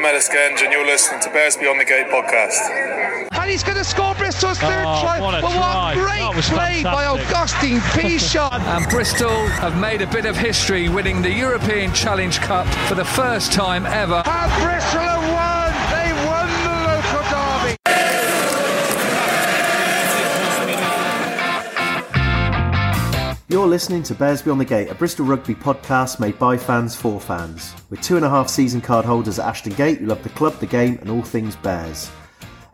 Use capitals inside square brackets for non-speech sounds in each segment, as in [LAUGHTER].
I'm Ellis Genge, and you're listening to Bears Beyond the Gate podcast. And he's going to score Bristol's third Oh, try. what a but try. what great That was play by fantastic. Augustine [LAUGHS] Pichot. And Bristol have made a bit of history winning the European Challenge Cup for the first time ever. and Bristol have won. You're listening to Bears Beyond the Gate, a Bristol rugby podcast made by fans for fans. With two and a half season card holders at Ashton Gate who love the club, the game, and all things Bears.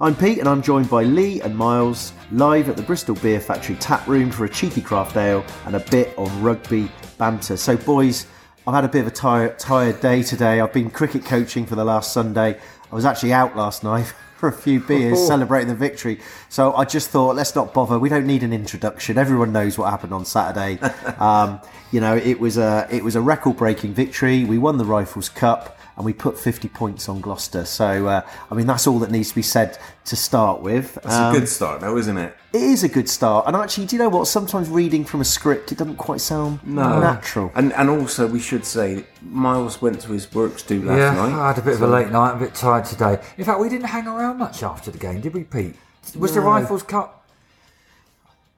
I'm Pete, and I'm joined by Lee and Miles, live at the Bristol Beer Factory tap room for a cheeky craft ale and a bit of rugby banter. So, boys, I've had a bit of a tired, tired day today. I've been cricket coaching for the last Sunday. I was actually out last [LAUGHS] night for a few beers celebrating the victory. So I just thought, let's not bother. We don't need an introduction. Everyone knows what happened on Saturday. [LAUGHS] um, you know, it was a it was a record-breaking victory. We won the Rifles Cup and we put 50 points on Gloucester. So uh, I mean, that's all that needs to be said to start with. That's Um, a good start, though, isn't it? it is a good start. And actually, do you know what? Sometimes reading from a script, it doesn't quite sound natural. And and also we should say Miles went to his work to do last Yeah, night. I had a bit of a late night, a bit tired today. In fact, we didn't hang around much after the game, did we, Pete? Was the Rifles Cup?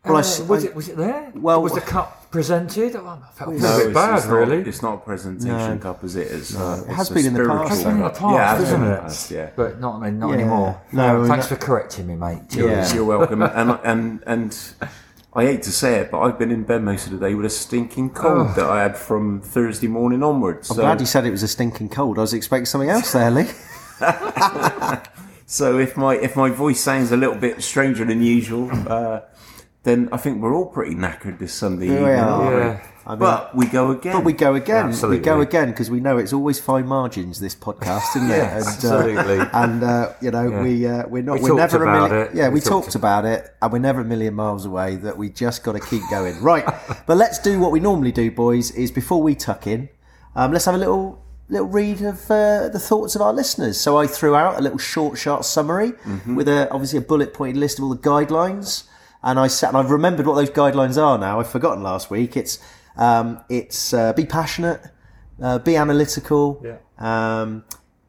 Well, uh, s- was I- it was it there? Well- was the cup presented? Oh, I felt a No, bit it's, bad, it's really. Not, it's not a presentation cup, is it? It's, uh, it has it's a been in the spiritual past. It's been in the past, yeah, isn't it? past, yeah. But not, I mean, not Yeah. anymore. No, thanks no- for correcting me, mate. Yeah. You're welcome. [LAUGHS] and and and I hate to say it, but I've been in bed most of the day with a stinking cold that I had from Thursday morning onwards. I'm so, glad you said it was a stinking cold. I was expecting something else there, Lee. [LAUGHS] so if my if my voice sounds a little bit stranger than usual, uh, then I think we're all pretty knackered this Sunday evening. we are. Yeah. I mean, But we go again. But we go again. We go again because we know it's always fine margins. This podcast, isn't it? Yes, and, uh, absolutely. and uh, you know, Yeah. we uh, we're not. We are talked never a about million. it. Yeah, we, We talked, talked about it, and we're never a million miles away. That we just got to keep going. [LAUGHS] Right, but let's do what we normally do, boys. Is before we tuck in, um, let's have a little little read of uh, the thoughts of our listeners. So I threw out a little short, sharp summary with a obviously a bullet pointed list of all the guidelines. And I sat and I've remembered what those guidelines are now. I've forgotten last week. It's um, it's uh, be passionate, uh, be analytical, um,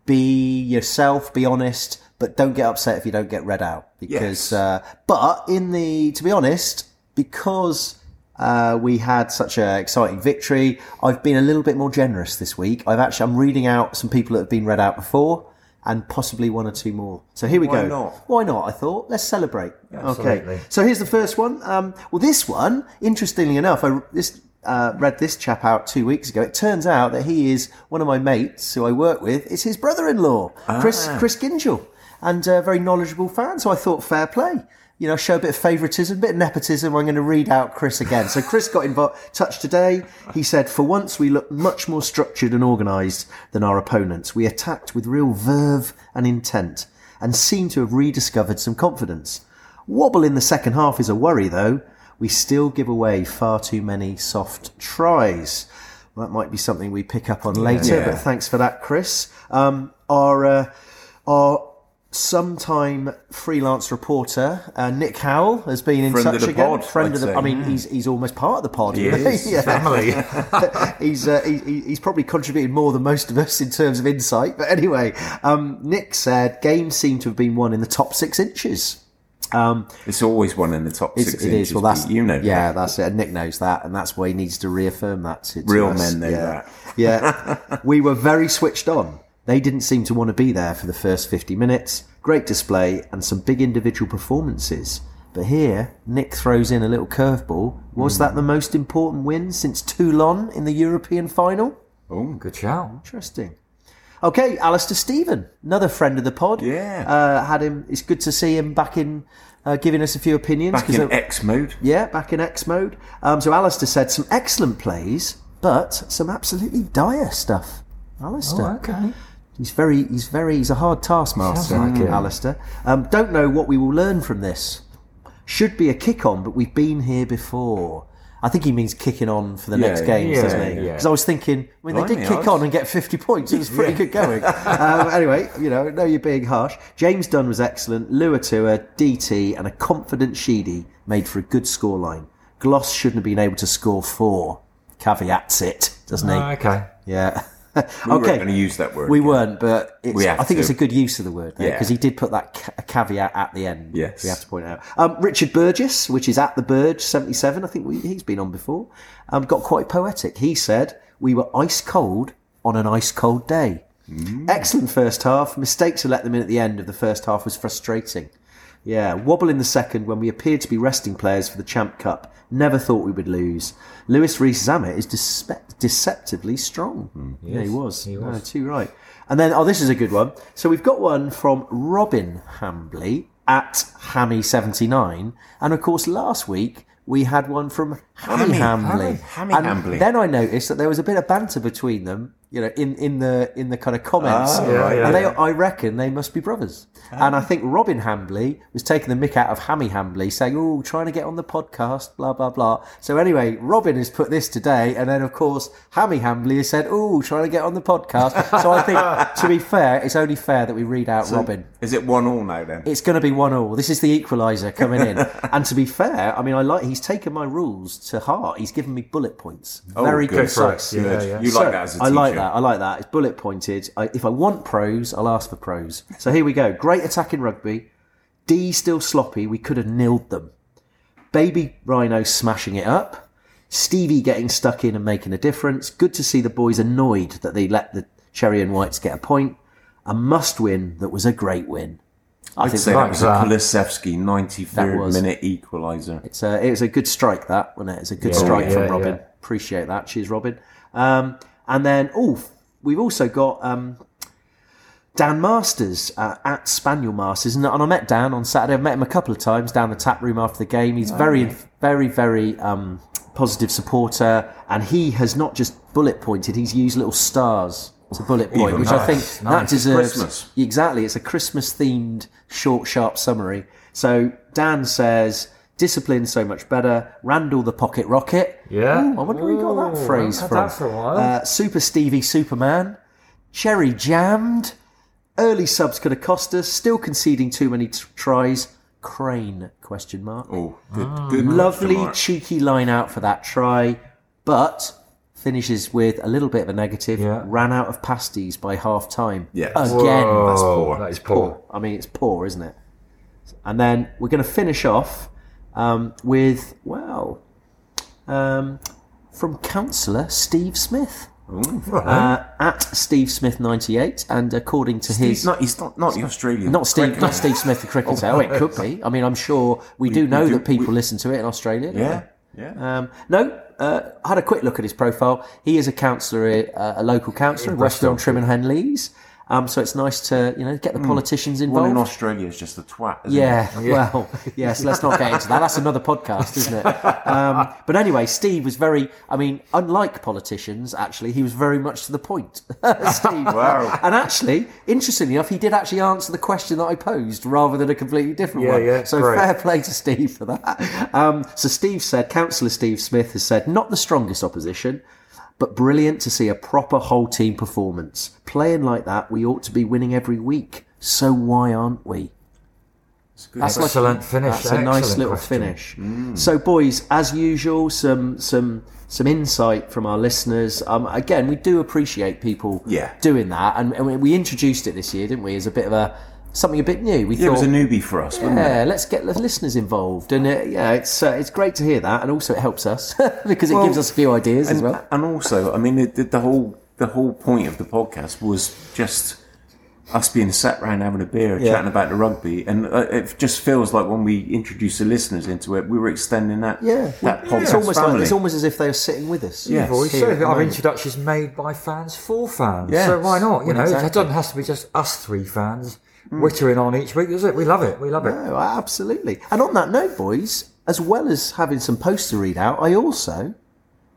be yourself, be honest, but don't get upset if you don't get read out. Because, Yes. uh, but in the, to be honest, because uh, we had such an exciting victory, I've been a little bit more generous this week. I've actually, I'm reading out some people that have been read out before. And possibly one or two more. So here we go. Why go. not? Why not? I thought. Let's celebrate. Absolutely. Okay. So here's the first one. Um, well, this one, interestingly enough, I this uh, read this chap out two weeks ago. It turns out that he is one of my mates who I work with. It's his brother-in-law, Chris Chris Gingell, and a very knowledgeable fan. So I thought, fair play. You know, show a bit of favouritism, a bit of nepotism. I'm going to read out Chris again. So Chris got in touch today. He said, "For once, we look much more structured and organised than our opponents. We attacked with real verve and intent, and seem to have rediscovered some confidence." Wobble in the second half is a worry, though. We still give away far too many soft tries. Well, that might be something we pick up on later, Yeah. but thanks for that, Chris. Um, our, uh, our sometime freelance reporter, uh, Nick Howell, has been in Friend touch again. pod, Friend I'd of the, say. I mean, he's, he's almost part of the pod. He is. [LAUGHS] Yeah. Family. [LAUGHS] [LAUGHS] he's uh, he, he- he's probably contributed more than most of us in terms of insight. But anyway, um, Nick said games seem to have been won in the top six inches. Um, It's always one in the top six it inches. is. Well, that's you know. Yeah, that. that's it. And Nick knows that, and that's why he needs to reaffirm that. To, to Real us. men know yeah. that. Yeah, we were very switched on. They didn't seem to want to be there for the first fifty minutes. Great display and some big individual performances. But here, Nick throws in a little curveball. Was Hmm. that the most important win since Toulon in the European final? Oh, good shout. Interesting. Okay, Alistair Stephen, another friend of the pod. Yeah. uh, had him. It's good to see him back in, uh, giving us a few opinions. Back in of- X mode. yeah, back in X mode. Um, so Alistair said some excellent plays, but some absolutely dire stuff. Alistair. Oh, okay. He's very, he's very, he's a hard taskmaster, like. Alistair. Um, don't know what we will learn from this. Should be a kick on, but we've been here before. I think he means kicking on for the Yeah, next games, yeah, doesn't he? yeah. Because I was thinking, I mean, they did Blimey, kick on and get 50 points. It was pretty good going. [LAUGHS] um, anyway, you know, no, you're being harsh. James Dunn was excellent. Luatua, DT, and a confident Sheedy made for a good scoreline. Glaws shouldn't have been able to score four. Caveats it, doesn't he? Oh, okay. Yeah. [LAUGHS] [LAUGHS] We weren't going to use that word. We again. weren't, but it's, We I think to. it's a good use of the word Yeah. because he did put that ca- caveat at the end. Yes. we have to point out. Um, Richard Burgess, which is at the Burge seventy seven. I think we, he's been on before. Um, got quite poetic. He said, "We were ice cold on an ice cold day." Mm. Excellent first half. Mistakes to let them in at the end of the first half was frustrating. Yeah, wobble in the second when we appeared to be resting players for the Champ Cup. Never thought we would lose. Louis Rees Zammit is despe- deceptively strong. Hmm, yeah, he was. he No, was. too right. And then, oh, this is a good one. So we've got one from Robin Hambley at Hammy79. And of course, last week we had one from Hammy Hambley. Hammy and Hambley. Then I noticed that there was a bit of banter between them, you know, in, in the in the kind of comments. Ah, right, and they, yeah. I reckon they must be brothers. And I think Robin Hambley was taking the mick out of Hammy Hambley, saying, "Oh, trying to get on the podcast, blah blah blah." So anyway, Robin has put this today, and then of course Hammy Hambley has said, "Oh, trying to get on the podcast." so I think, to be fair, it's only fair that we read out Robin. Is it one all now then? It's going to be one all. This is the equaliser coming in. and to be fair, I mean, I like he's taken my rules to heart. He's given me bullet points, oh, very good. concise. Yeah, Good. yeah. You So, like that as a teacher? I like that. I like that. It's bullet pointed. I, if I want pros, I'll ask for pros. So here we go. Great attack in rugby. D still sloppy. We could have nilled them. Baby Rhino smashing it up. Stevie getting stuck in and making a difference. Good to see the boys annoyed that they let the Cherry and Whites get a point. A must win that was a great win. I I'd think say that that was a. Kulusevski 93rd minute equaliser. It's a, it was a good strike, that, wasn't it? It's a good Yeah, strike yeah, from Robin. yeah. Appreciate that. Cheers, Robin. Um, and then, oh, we've also got um, Dan Masters uh, at Spaniel Masters. And, and I met Dan on Saturday. I've met him a couple of times down the tap room after the game. He's very, very, very um, positive supporter. And he has not just bullet pointed, he's used little stars to bullet point, Even which I think nice, that deserves Christmas. Exactly. It's a Christmas themed short, sharp summary. So Dan says, discipline so much better. Randall the pocket rocket. Yeah. Ooh, I wonder where he got that phrase from. that for a while. Uh, Super Stevie Superman. Cherry jammed. Early subs could have cost us. Still conceding too many t- tries. Crane? Question mark. Oh, good. good Lovely mark. cheeky line out for that try, but finishes with a little bit of a negative. Yeah. Ran out of pasties by half time. Yeah, Again. That's Oh, poor. That is poor. I mean, it's poor, isn't it? And then we're going to finish off um, with, well, um, from councillor Steve Smith. Uh, at Steve Smith 98, and according to his. He's not. He's not. Not the Australian. Not Steve, cricketer. not Steve Smith, the cricketer. Oh, it could be. I mean, I'm sure we, do we know do- that people we- listen to it in Australia. Yeah. Yeah. Um, no, uh, I had a quick look at his profile. He is a councillor, uh, a local councillor in Westfield, Trym and Henleaze. Um, so it's nice to you know get the politicians One involved. in Australia is just a twat. Isn't Yeah, [LAUGHS] It? well, yes, let's not get into that. That's another podcast, isn't it? Um, but anyway, Steve was very, I mean, unlike politicians, actually, he was very much to the point. [LAUGHS] Steve. [LAUGHS] Wow. And actually, interestingly enough, he did actually answer the question that I posed rather than a completely different Yeah, one. yeah, so great. fair play to Steve for that. Um, so Steve said, Councillor Steve Smith has said, not the strongest opposition, but brilliant to see a proper whole team performance. Playing like that, we ought to be winning every week. So why aren't we? That's like- Excellent finish. That's a nice little question. finish. So, boys, as usual, some some some insight from our listeners. Um, again, we do appreciate people Yeah. doing that, and, and we- we introduced it this year, didn't we, as a bit of a something a bit new. We Yeah, it was a newbie for us, wasn't it? yeah, let's get the listeners involved, and uh, yeah, it's uh, it's great to hear that, and also it helps us [LAUGHS] because it Well, gives us a few ideas as well. and also, I mean, the, the, the whole the whole point of the podcast was just us being sat around having a beer, Yeah. chatting about the rugby, and uh, it just feels like when we introduce the listeners into it, we were extending that Yeah, that podcast it's almost family. like it's almost as if they are sitting with us. Yeah. We've always Here said at the our moment. introductions made by fans for fans. Yes. So why not? You Well, know, exactly. it doesn't have to be just us three fans wittering on each week, does it? We love it. We love it. No, absolutely. And on that note, boys, as well as having some posts to read out, I also,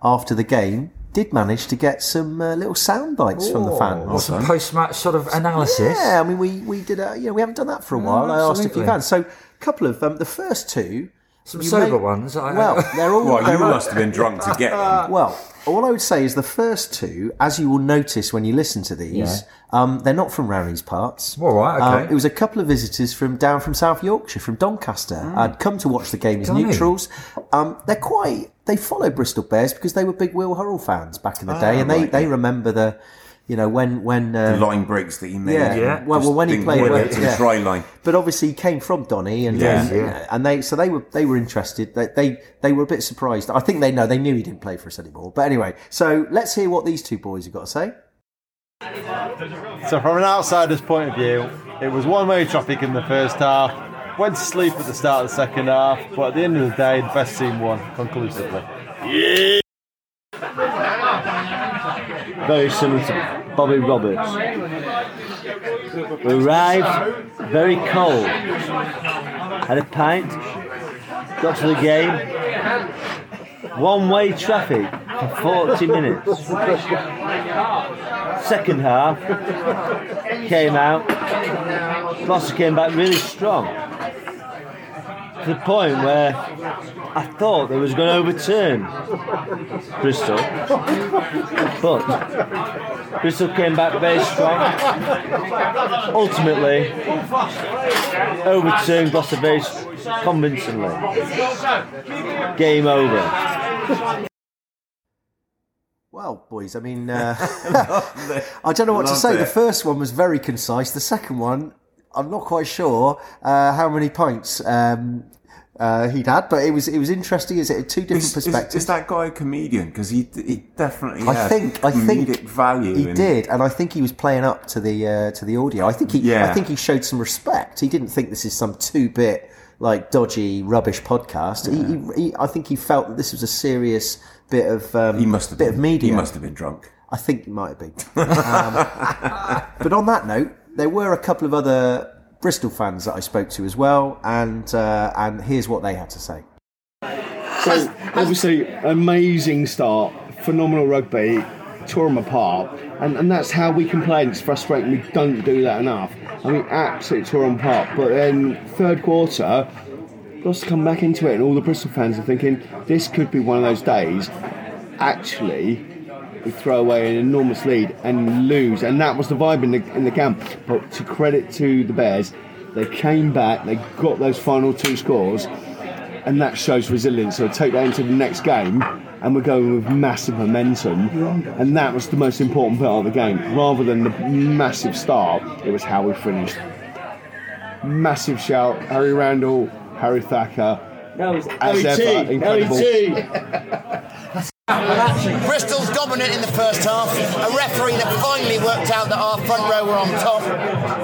after the game, did manage to get some uh, little sound bites from the fans. Some post-match sort of analysis. Yeah, I mean, we, we did, a, you know, we haven't done that for a while. I asked a few absolutely. fans. So, a couple of um, the first two. Some you sober may- ones. I- Well, [LAUGHS] they're all. well, you they're all- must have been drunk to get them. [LAUGHS] well, all I would say is the first two, as you will notice when you listen to these, um, they're not from round these parts. All right, Um, it was a couple of visitors from down from South Yorkshire, from Doncaster. I'd come to watch the game as Gunny. neutrals. Um, they're quite. They follow Bristol Bears because they were big Will Hurrell fans back in the day, and they, right, they yeah. remember the you know, when when uh, The line breaks that he made. yeah, Yeah. Well, well, when he played, quite well, to yeah. the try line. but obviously he came from Donny, and Yeah. and, Yeah. and they so they were they were interested. They, they they were a bit surprised. I think they know they knew he didn't play for us anymore. But anyway, so let's hear what these two boys have got to say. So, from an outsider's point of view, it was one way traffic in the first half. Went to sleep at the start of the second half, but at the end of the day, the best team won conclusively. Very similar to Bobby Roberts. We arrived very cold, had a pint, got to the game, one way traffic for 40 minutes. Second half, came out, Gloucester came back really strong. To the point where I thought they was going to overturn Bristol. But Bristol came back very strong. Ultimately, overturned Gloucester very convincingly. Game over. Well, boys, I mean, uh, [LAUGHS] I don't know what to Loved say. The first one was very concise. The second one, I'm not quite sure uh, how many pints um, uh, he'd had, but it was it was interesting. Is it two different Is, is, perspectives? is that guy a comedian? Because he, he definitely I had think I think value. He in- did, and I think he was playing up to the uh, to the audio. I think he yeah. I think he showed some respect. He didn't think this is some two bit like dodgy rubbish podcast. He, he, he, I think he felt that this was a serious bit of um, He must have bit been, of media. He must have been drunk. I think he might have been. [LAUGHS] Um, but on that note, there were a couple of other Bristol fans that I spoke to as well, and uh, and here's what they had to say. So obviously, amazing start, phenomenal rugby, tore them apart, and, and that's how we complain. It's frustrating we don't do that enough. I mean, absolutely tore them apart. But then third quarter, lost to come back into it, and all the Bristol fans are thinking this could be one of those days. Actually, we throw away an enormous lead and lose, and that was the vibe in the in the camp. But to credit to the Bears, they came back, they got those final two scores, and that shows resilience. So take that into the next game, and we're going with massive momentum, and that was the most important part of the game. Rather than the massive start, it was how we finished. Massive shout, Harry Randall, Harry Thacker. As ever, incredible. [LAUGHS] Bristol's dominant in the first half. A referee that finally worked out that our front row were on top.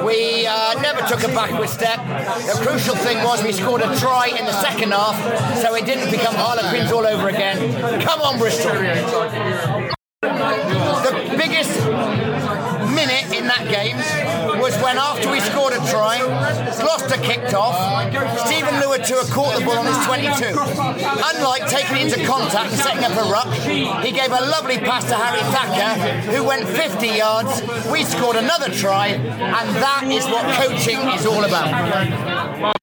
We uh, never took a backward step. The crucial thing was we scored a try in the second half, so it didn't become Harlequins all over again. Come on, Bristol. The biggest minute in that game was when after we scored a try, Gloucester kicked off, Steven Luatua caught the ball on his 22. Unlike taking it into contact and setting up a ruck, he gave a lovely pass to Harry Thacker, who went 50 yards. We scored another try, and that is what coaching is all about.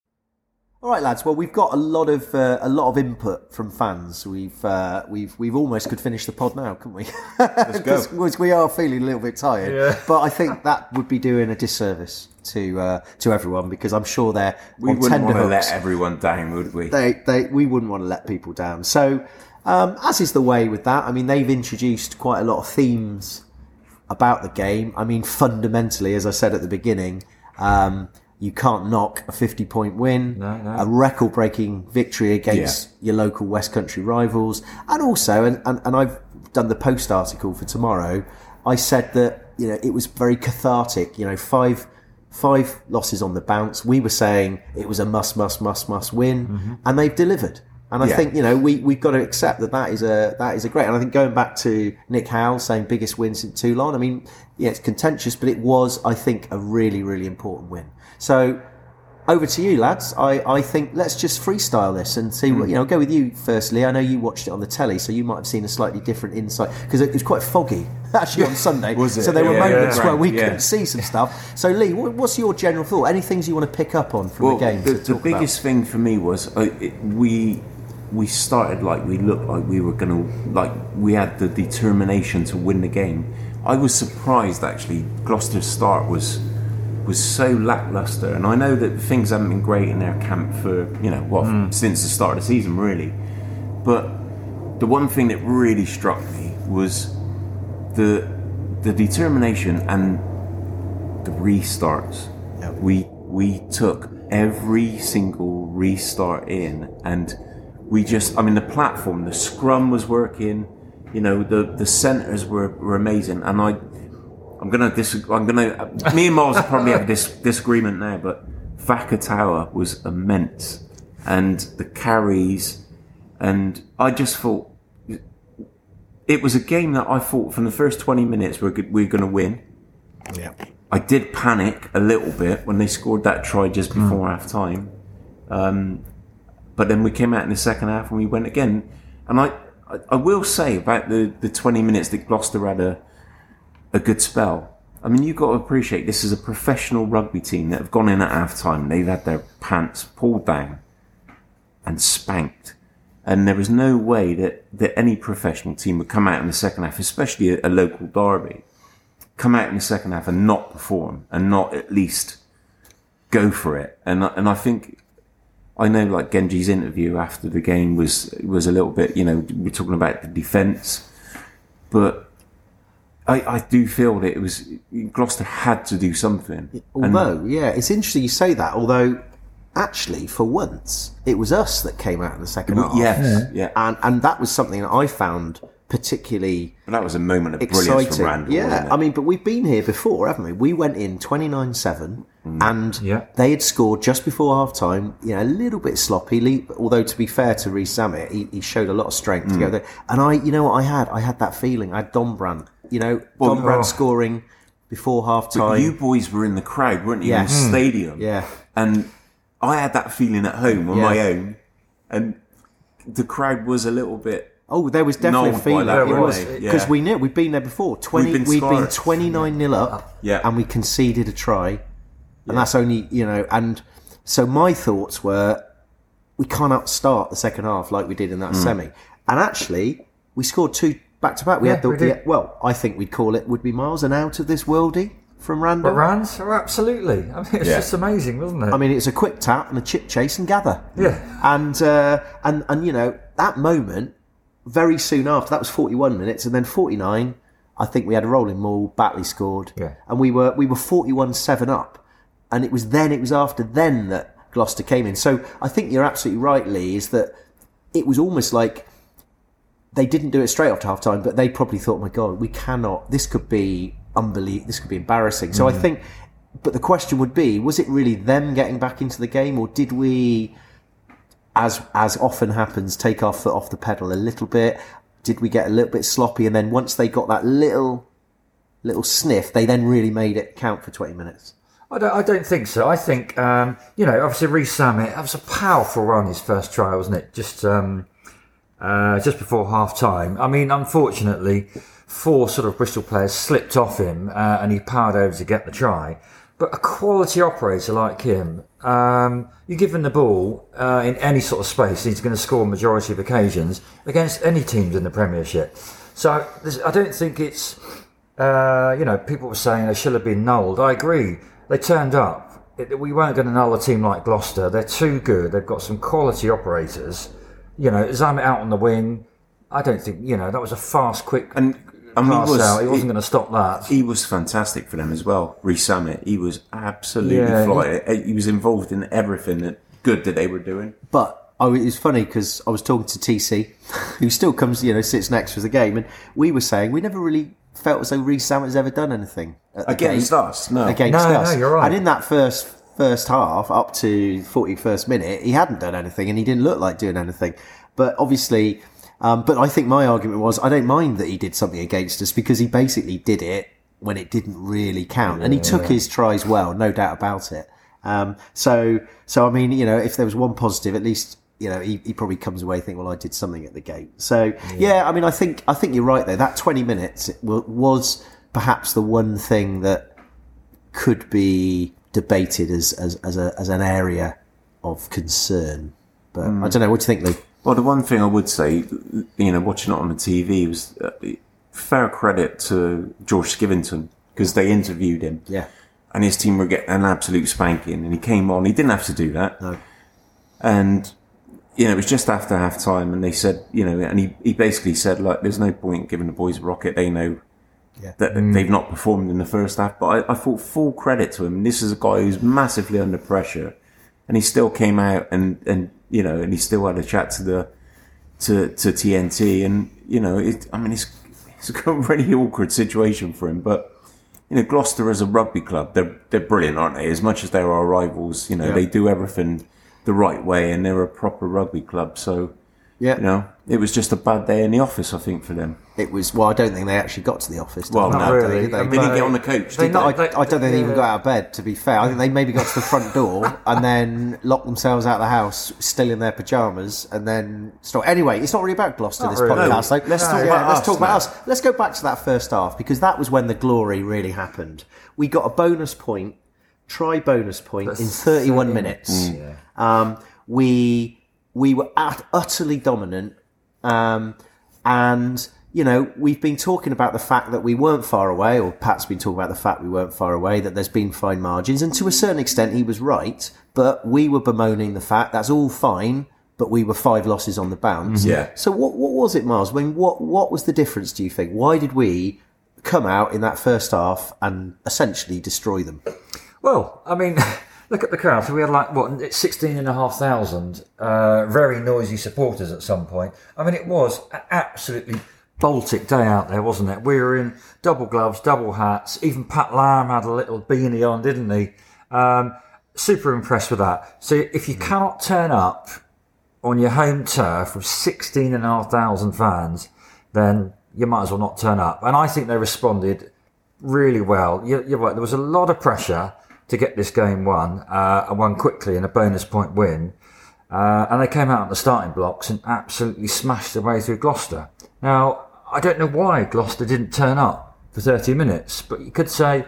All right, lads. Well, we've got a lot of uh, a lot of input from fans. We've uh, we've we've almost could finish the pod now, couldn't we? Let's go. [LAUGHS] We are feeling a little bit tired. But I think that would be doing a disservice to uh, to everyone because I'm sure they're We wouldn't want to let everyone down, would we? they, they, we wouldn't want to let people down. So, um, as is the way with that, I mean, they've introduced quite a lot of themes about the game. I mean, fundamentally, as I said at the beginning, um, you can't knock a 50 point win, a record breaking victory against your local West Country rivals. And also, and, and, and I've done the post article for tomorrow, I said that, you know, it was very cathartic, you know, five five losses on the bounce. We were saying it was a must, must, must, must win, mm-hmm. and they've delivered. And I Yeah. think you know we we've got to accept that that is a that is a great. And I think going back to Nick Howell saying biggest win since Toulon. I mean, yeah, it's contentious, but it was I think a really really important win. So over to you, lads. I, I think let's just freestyle this and see Hmm. what you know. I'll go with you firstly. I know you watched it on the telly, so you might have seen a slightly different insight because it was quite foggy [LAUGHS] actually on [LAUGHS] Sunday. Was it? So there were Yeah, moments yeah. where we Yeah. couldn't see some stuff. So Lee, what, what's your general thought? Any things you want to pick up on from well, the game? the, the biggest thing for me was uh, it, we we started like we looked like we were gonna like we had the determination to win the game. I was surprised actually. Gloucester's start was was so lackluster, and I know that things haven't been great in their camp for you know what Hmm. since the start of the season really. But the one thing that really struck me was the the determination and the restarts. We we took every single restart in, and we just. I mean, the platform, the scrum was working. You know, the the centers were, were amazing, and I. I'm gonna dis- I'm gonna. Me and Miles probably have a dis- disagreement now, but Vakatawa was immense, and the carries, and I just thought it was a game that I thought from the first 20 minutes we're, we're going to win. Yeah. I did panic a little bit when they scored that try just before half time. Um, but then we came out in the second half and we went again. And I, I, I will say about the, the 20 minutes that Gloucester had a, a good spell. I mean, you've got to appreciate this is a professional rugby team that have gone in at half time. They've had their pants pulled down and spanked. And there is no way that, that any professional team would come out in the second half, especially a, a local derby, come out in the second half and not perform and not at least go for it. And and I think I know like Genge's interview after the game was was a little bit, you know, we're talking about the defence, but I, I do feel that it was Gloucester had to do something. And- Although, yeah, it's interesting you say that. Although, actually, for once, it was us that came out in the second half. Yes, yeah. and and that was something that I found particularly But that was a moment of brilliance from Randall. yeah, wasn't it? I mean, but we've been here before, haven't we? We went in twenty nine seven, Mm. and Yeah. they had scored just before half time. You know, a little bit sloppy. Although to be fair to Rees Zammit, he, he showed a lot of strength to Mm. go there. And I, you know, what I had, I had that feeling. I had Don Brandt. You know, Well, Don Brandt oh. scoring before half time. you boys were in the crowd, weren't you? Yeah. In the Mm. stadium. Yeah. And I had that feeling at home on Yeah. my own, and the crowd was a little bit. Oh, there was definitely a feeling. that, It was because Yeah. we knew we'd been there before. Twenty, We've been we'd been twenty nine nil up, Yeah. and we conceded a try, and that's only you know. And so my thoughts were, we can't start the second half like we did in that Mm. semi. And actually, we scored two back to back. We Yeah, had the, we the- well, I think we'd call it would be miles and out of this worldie from Randall. But Rans, oh, absolutely. I mean, it's Yeah. just amazing, wasn't it? I mean, it's a quick tap and a chip chase and gather. Yeah. And uh, and and you know that moment, very soon after that was forty one minutes, and then forty nine. I think we had a rolling maul. Batley scored, Yeah. and we were we were forty one seven up, and it was then it was after then that Gloucester came in. So I think you're absolutely right, Lee. Is that it was almost like they didn't do it straight after half time, but they probably thought, my God, we cannot, this could be unbelievable, this could be embarrassing. So I think, but the question would be, was it really them getting back into the game, or did we, as as often happens, take our foot off the pedal a little bit? Did we get a little bit sloppy, and then once they got that little little sniff, they then really made it count for twenty minutes? I don't, I don't think so. I think, um, you know, obviously Rees Zammit, that was a powerful run his first try, wasn't it? Just, um, uh, just before half time. I mean, unfortunately, four sort of Bristol players slipped off him uh, and he powered over to get the try. But a quality operator like him, um, you give him the ball uh, in any sort of space, he's going to score majority of occasions against any teams in the Premiership. So I don't think it's uh, you know, people were saying they should have been nulled. I agree. They turned up. It, we weren't going to null a team like Gloucester. They're too good. They've got some quality operators. You know, Zammit out on the wing. I don't think, you know, that was a fast, quick And I mean, pass he was, out. He wasn't going to stop that. He was fantastic for them as well. Rees Zammit, he was absolutely Yeah, fly. He was involved in everything that good that they were doing. But I, it was funny because I was talking to TC, [LAUGHS] who still comes, you know, sits next to the game, and we were saying we never really felt as though Reece Sam has ever done anything Against gate. us, no. Against No, no, you're right. And in that first first half, up to forty first minute, he hadn't done anything, and he didn't look like doing anything. But obviously, um, but I think my argument was I don't mind that he did something against us because he basically did it when it didn't really count, and he took his tries well, no doubt about it. Um, so, so I mean, you know, if there was one positive, at least you know he, he probably comes away thinking, well, I did something at the gate. So, yeah, I mean, I think I think you're right there. That 20 minutes wa- was perhaps the one thing that could be debated as as, as, a, as an area of concern. But I don't know. What do you think, Lee? Well, the one thing I would say, you know, watching it on the TV was uh, fair credit to George Skivington because they interviewed him. Yeah. And his team were getting an absolute spanking, and he came on. He didn't have to do that. No. And you know, it was just after half time, and they said, you know, and he, he basically said, like, there's no point giving the boys a rocket. They know Yeah. that mm. they've not performed in the first half. But I, I thought full credit to him. This is a guy who's massively under pressure, and he still came out and and you know, and he still had a chat to the to to TNT, and you know, it, I mean, it's it's [LAUGHS] a really awkward situation for him, but. You know, Gloucester as a rugby club, they're they're brilliant, aren't they? As much as they're our rivals, you know, Yeah. they do everything the right way, and they're a proper rugby club. So, Yeah. you know, it was just a bad day in the office, I think, for them. It was well. I don't think they actually got to the office. Well, they? no, really. Did they? I They didn't get on the coach, they did not- they? I, I don't think they even yeah. got out of bed. To be fair, I think they maybe got to the front door [LAUGHS] and then locked themselves out of the house, still in their pajamas, and then start. Anyway, it's not really about Gloucester Not this really. podcast. No, though. let's talk Yeah, about let's us talk about now. us. Let's go back to that first half because that was when the glory really happened. We got a bonus point, try bonus point in 31 minutes. Um, we we were at, utterly dominant, um, and you know we've been talking about the fact that we weren't far away, or Pat's been talking about the fact we weren't far away. That there's been fine margins, and to a certain extent he was right. But we were bemoaning the fact that's all fine, but we were five losses on the bounce. Yeah. So what what was it, Miles? I mean, what what was the difference? Do you think? Why did we come out in that first half and essentially destroy them? Well, I mean, [LAUGHS] look at the crowd. So we had like, what, it's 16,500 uh, very noisy supporters at some point. I mean, it was an absolutely Baltic day out there, wasn't it? We were in double gloves, double hats. Even Pat Lam had a little beanie on, didn't he? Um, super impressed with that. So if you cannot turn up on your home turf with 16,500 fans, then you might as well not turn up. And I think they responded really well. You're, you're right. There was a lot of pressure to get this game won uh, and won quickly in a bonus point win. Uh, and they came out on the starting blocks and absolutely smashed their way through Gloucester. Now, I don't know why Gloucester didn't turn up for 30 minutes, but you could say,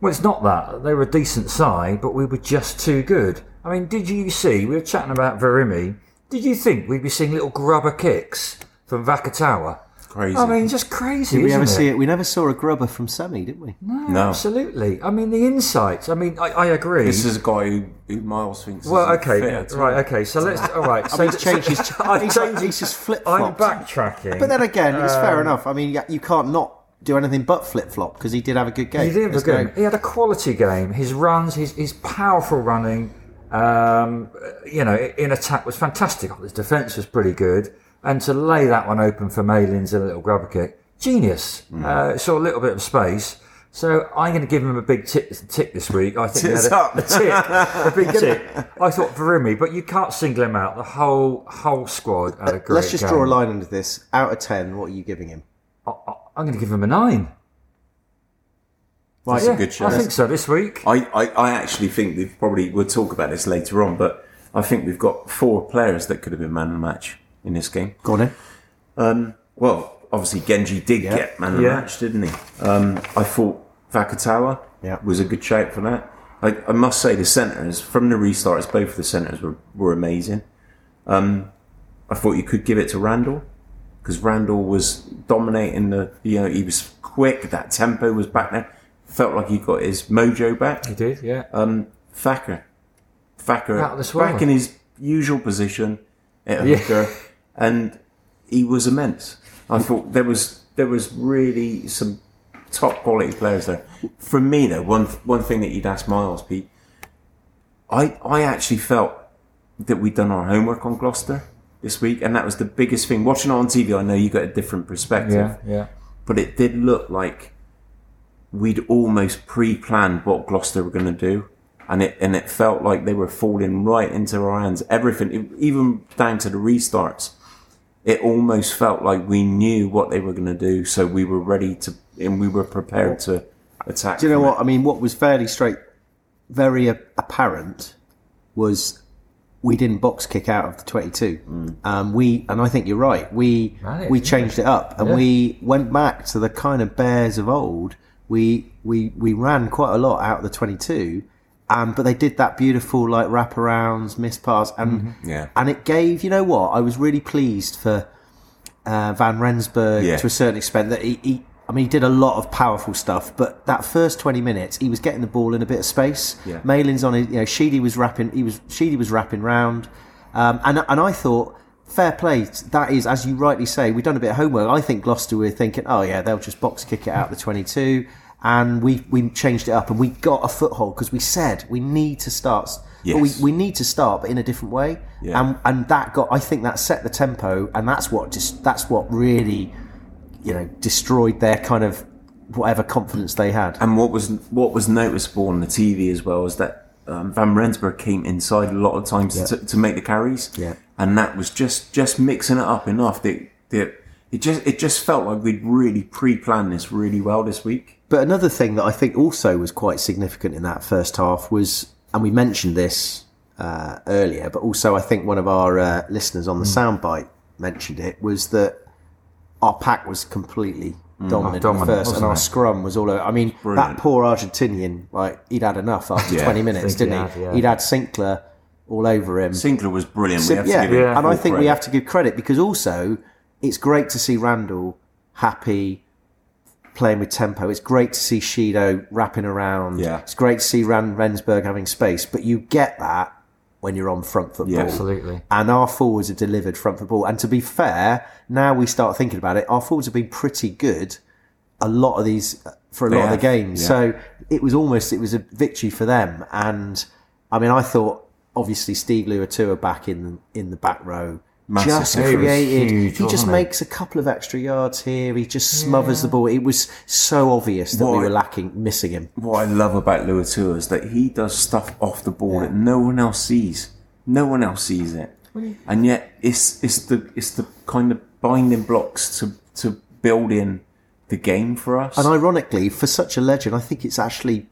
well, it's not that. They were a decent side, but we were just too good. I mean, did you see, we were chatting about Virimi, did you think we'd be seeing little grubber kicks from Vakatawa? Crazy. I mean, just crazy. Did we isn't ever it? see it? We never saw a grubber from Semi, did we? no. Absolutely. I mean, the insights. I mean, I, I agree. This is a guy who, who Miles thinks well, isn't okay, fit at all. right, okay. So let's. All right. [LAUGHS] So he's changed his- [LAUGHS] I've he's- changed- he's just I'm backtracking. But then again, it's fair Um, enough. I mean, you- you can't not do anything but flip flop because he did have a good game. He did have a good. no- He had a quality game. His runs, his his powerful running, um, you know, in attack was fantastic. His defence was pretty good, and to lay that one open for Malins in a little grubber kick, genius. Mm. Uh, saw a little bit of space. So I'm going to give him a big tick, tick this week. I think Tits up. a [LAUGHS] tick, a big [LAUGHS] tick. I thought Virimi, but you can't single him out. The whole whole squad had a great Let's just game. draw a line under this. Out of ten, what are you giving him? I, I'm going to give him a nine. That's yeah, a good shout. I think so this week. I, I, I actually think we've probably we'll talk about this later on, but I think we've got four players that could have been man of the match in this game. Go on then. Well, obviously Genge did Yeah. get man of the Yeah. match, didn't he? Um, I thought Vakatawa Yeah. was a good shout for that. I, I must say the centres from the restarts, both of the centres were, were amazing. Um, I thought you could give it to Randall because Randall was dominating the. You know, he was quick. That tempo was back there. Felt like he got his mojo back. He did, yeah. Um, Thacker, Thacker, Out of this world. back in his usual position at Yeah. [LAUGHS] and he was immense. I thought there was there was really some top quality players there. For me, though, one one thing that you'd ask Miles, Pete, I I actually felt that we'd done our homework on Gloucester this week, and that was the biggest thing. Watching it on TV, I know you got a different perspective yeah, yeah. but it did look like we'd almost pre-planned what Gloucester were going to do, and it and it felt like they were falling right into our hands. Everything, even down to the restarts, it almost felt like we knew what they were going to do, so we were ready to and we were prepared to attack. Do you know from what? I mean, what was fairly straight, very apparent was we didn't box kick out of the 22. Um, we, and I think you're right. We Right, we yeah. changed it up and Yeah. we went back to the kind of bears of old. We we we ran quite a lot out of the 22. Um, but they did that beautiful like wraparounds, miss pass, and Yeah. and it gave. You know what? I was really pleased for uh, Van Rensburg Yeah. to a certain extent that he, he I mean he did a lot of powerful stuff but that first 20 minutes he was getting the ball in a bit of space Yeah. Malin's on his you know Sheedy was wrapping he was Sheedy was wrapping round um, and and I thought fair play. That is, as you rightly say, we've done a bit of homework. I think Gloucester were thinking, oh yeah, they'll just box kick it out the 22. And we, we changed it up and we got a foothold because we said we need to start. But we, we need to start, but in a different way. Yeah. And, and that got, I think that set the tempo and that's what just, that's what really, you know, destroyed their kind of whatever confidence they had. And what was what was noticeable on the TV as well is that um, Van Rensburg came inside a lot of times Yeah. to, to make the carries. Yeah. and that was just just mixing it up enough that that it just it just felt like we'd really pre-planned this really well this week. But another thing that I think also was quite significant in that first half was, and we mentioned this uh, earlier, but also I think one of our uh, listeners on the soundbite mentioned it, was that our pack was completely dominant, in dominant, first, and our it? scrum was all over. I mean, Brilliant. that poor Argentinian, like he'd had enough after Yeah. 20 minutes, didn't he he? had, yeah. He'd had Sinckler all over him. Sinckler was brilliant. So, we have to yeah, give Yeah. and I think we have to give credit because also it's great to see Randall happy playing with tempo. It's great to see Sheedy wrapping around. Yeah. It's great to see Van Rensburg having space, but you get that when you're on front foot Yeah. ball. Absolutely. And our forwards have delivered front foot ball. And to be fair, now we start thinking about it, our forwards have been pretty good a lot of these uh, for a They lot of the games. yeah. So it was almost it was a victory for them. And I mean, I thought obviously Steve Luatua back in in the back row. Massive. Just created. huge, he just makes a couple of extra yards here. He just smothers the ball. It was so obvious that we were lacking, missing him. what I love about Luatua is that he does stuff off the ball that no one else sees. No one else sees it, and yet it's it's the it's the kind of binding blocks to to build in the game for us. And ironically, for such a legend, I think it's actually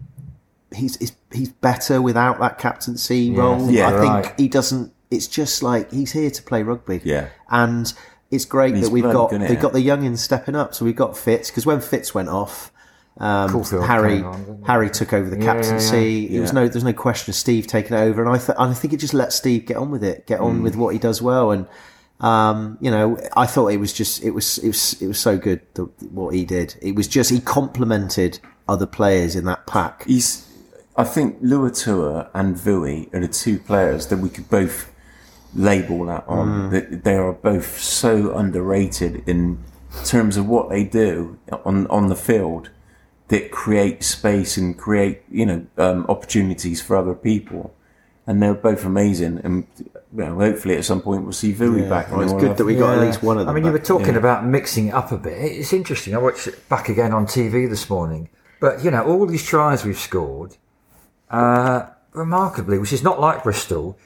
he's he's, he's better without that captaincy role. Yeah, I think right. he doesn't. It's just like he's here to play rugby. Yeah. and it's great He's that we've got good at we've it. got the youngins stepping up. So we've got Fitz because when Fitz went off. Um, Caulfield Harry on. Harry took over the Yeah, yeah, captaincy. It was no there's no question of Steve taking it over, and I th- and I think it just let Steve get on with it, get Mm. on with what he does well, and um, you know I thought it was just it was it was it was so good the, what he did. It was just he complemented other players in that pack. He's, I think Luatua and Vui are the two players that we could both label that on. That they are both so underrated in terms of what they do on on the field that create space and create you know um, opportunities for other people. And they're both amazing, and you know, hopefully at some point we'll see Vui back. and Well, it's good that we got at least one of them. I mean, you were back. talking about mixing it up a bit. It's interesting. I watched it back again on TV this morning. But, you know, all these tries we've scored, uh, remarkably, which is not like Bristol,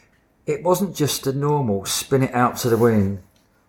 it wasn't just a normal spin it out to the wing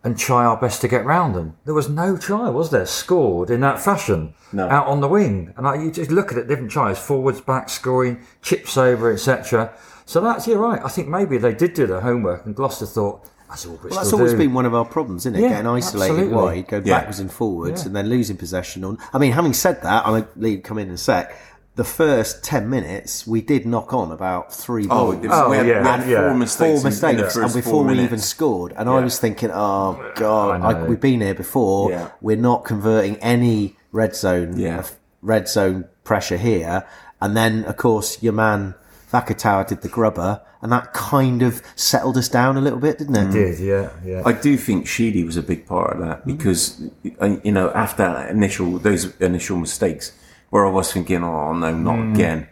and try our best to get round them. There was no try, was there, scored in that fashion No. out on the wing. And like, you just look at it, different tries, forwards, back, scoring, chips over, etc. So that's, you're right. I think maybe they did do their homework and Gloucester thought, that's all Well, that's always do. been one of our problems, isn't it? Yeah, Getting isolated absolutely. wide, go Yeah. backwards and forwards, Yeah. and then losing possession. On, I mean, having said that, I'm going to come in in a sec. The first ten minutes, we did knock on about three balls. it was- Oh, we had, yeah, we had yeah. four mistakes, four in- in, mistakes, and before we minutes. even scored, and I was thinking, "Oh God, I I we've been here before. Yeah. We're not converting any red zone, Yeah. red zone pressure here." And then, of course, your man Vakatawa did the grubber, and that kind of settled us down a little bit, didn't it? did, yeah, yeah. I do think Sheedy was a big part of that because, uh, you know, after that initial those initial mistakes, where I was thinking, oh no, not again.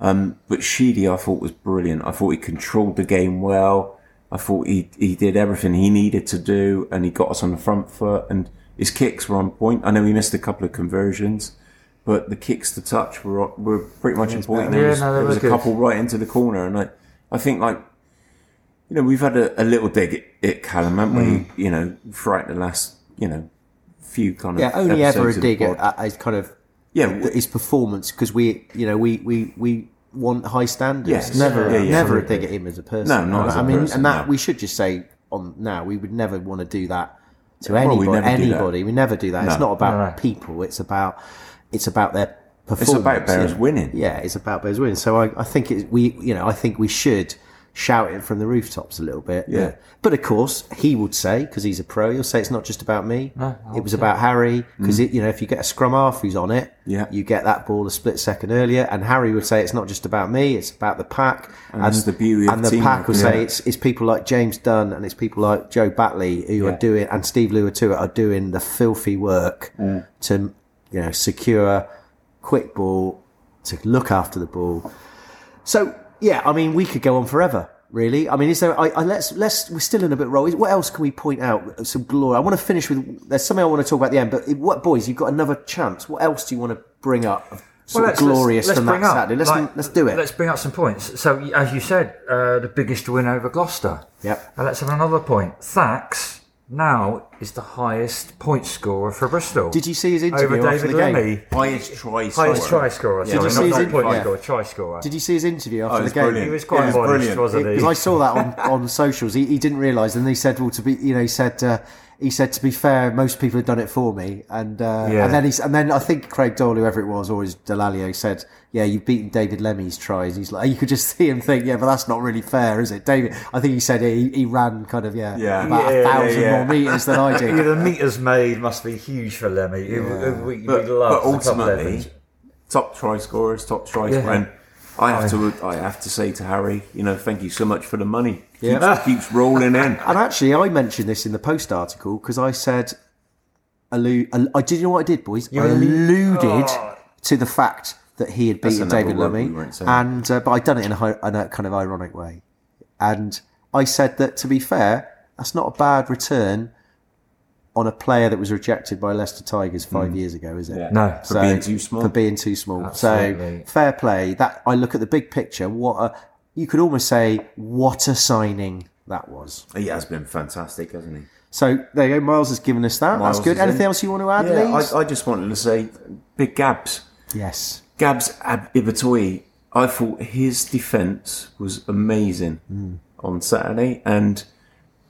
Um, but Sheedy, I thought was brilliant. I thought he controlled the game well. I thought he he did everything he needed to do, and he got us on the front foot. And his kicks were on point. I know he missed a couple of conversions, but the kicks to touch were were pretty much on point. There Yeah, was, no, they there was a couple right into the corner, and I I think like you know, we've had a, a little dig at, at Callum, haven't we? You know, throughout the last, you know, few kind of Yeah, only ever a dig at, at his kind of Yeah, th- his performance because we, you know, we we we want high standards. Yes. never, Yeah, yeah, never a absolutely. dig at him as a person. No, not as a I mean, person, and that no. we should just say on now we would never want to do that to Well, we anybody. never do that. anybody, we never do that. It's not about No, no. people. It's about it's about their performance. It's about Bears yeah. winning. Yeah, it's about Bears winning. So I, I think it, we, you know, I think we should shout it from the rooftops a little bit. Yeah. But of course, he would say because he's a pro, he'll say it's not just about me. No, it was about Harry because Mm. you know if you get a scrum half who's on it, Yeah. you get that ball a split second earlier. And Harry would say it's not just about me; it's about the pack. And it's the beauty of and the pack would yeah. say it's it's people like James Dunn and it's people like Joe Batley who Yeah. are doing and Steve Luatua are doing the filthy work to you know secure quick ball to look after the ball. So yeah, I mean, we could go on forever. Really, I mean, is there? I, I let's let's. We're still in a bit roll. What else can we point out? Some glory. I want to finish with. There's something I want to talk about at the end. But what boys? You've got another chance. What else do you want to bring up? of Sort of let's- glorious let's from that up, Saturday. Let's like, let's do it. Let's bring up some points. So, as you said, uh, the biggest win over Gloucester. Yep. And let's have another point. Thax now is the highest point scorer for Bristol. Did you see his interview over after David the game? Lemi? Highest try Highest scorer. try scorer. Did sorry, you see his not point yeah. scorer, try scorer. Did you see his interview after Oh, the game? brilliant. He was quite It was modest, brilliant. wasn't he? Because I saw that on, on socials. He, he didn't realise, and he said, "Well, to be, you know, he said, uh, he said to be fair, most people have done it for me." And uh, Yeah. and then he's, and then I think Craig Doyle, whoever it was, or his Delalio said, "Yeah, you've beaten David Lemi's tries." He's like, you could just [LAUGHS] see him think, "Yeah, but that's not really fair, is it?" David, I think he said he, he ran kind of yeah, Yeah. about Yeah, a thousand yeah. more meters than I Yeah, did. [LAUGHS] the meters made must be huge for Lemmy. He- We, we But, love but top ultimately, top try scorers, top try Yeah. scorer. I have to, I have to say to Harry, you know, thank you so much for the money. Yeah. Keeps, keeps rolling in. [LAUGHS] And actually, I mentioned this in the post article because I said, allude, I did you know what I did, boys? I alluded to the fact that he had beaten David Lemi, we and uh, but I'd done it in a, in a kind of ironic way. And I said that to be fair, that's not a bad return on a player that was rejected by Leicester Tigers five years ago, is it? Yeah. No. For being too small. For being too small. Absolutely. So fair play. That I look at the big picture. What a you could almost say what a signing that was. He has been fantastic, hasn't he? So there you go. Miles has given us that. Miles That's good. is in. Anything else you want to add, Yeah, Leeds? I, I just wanted to say, big Gabs. yes. Gabs Ab- Ibitoye, I thought his defence was amazing Hmm. on Saturday, and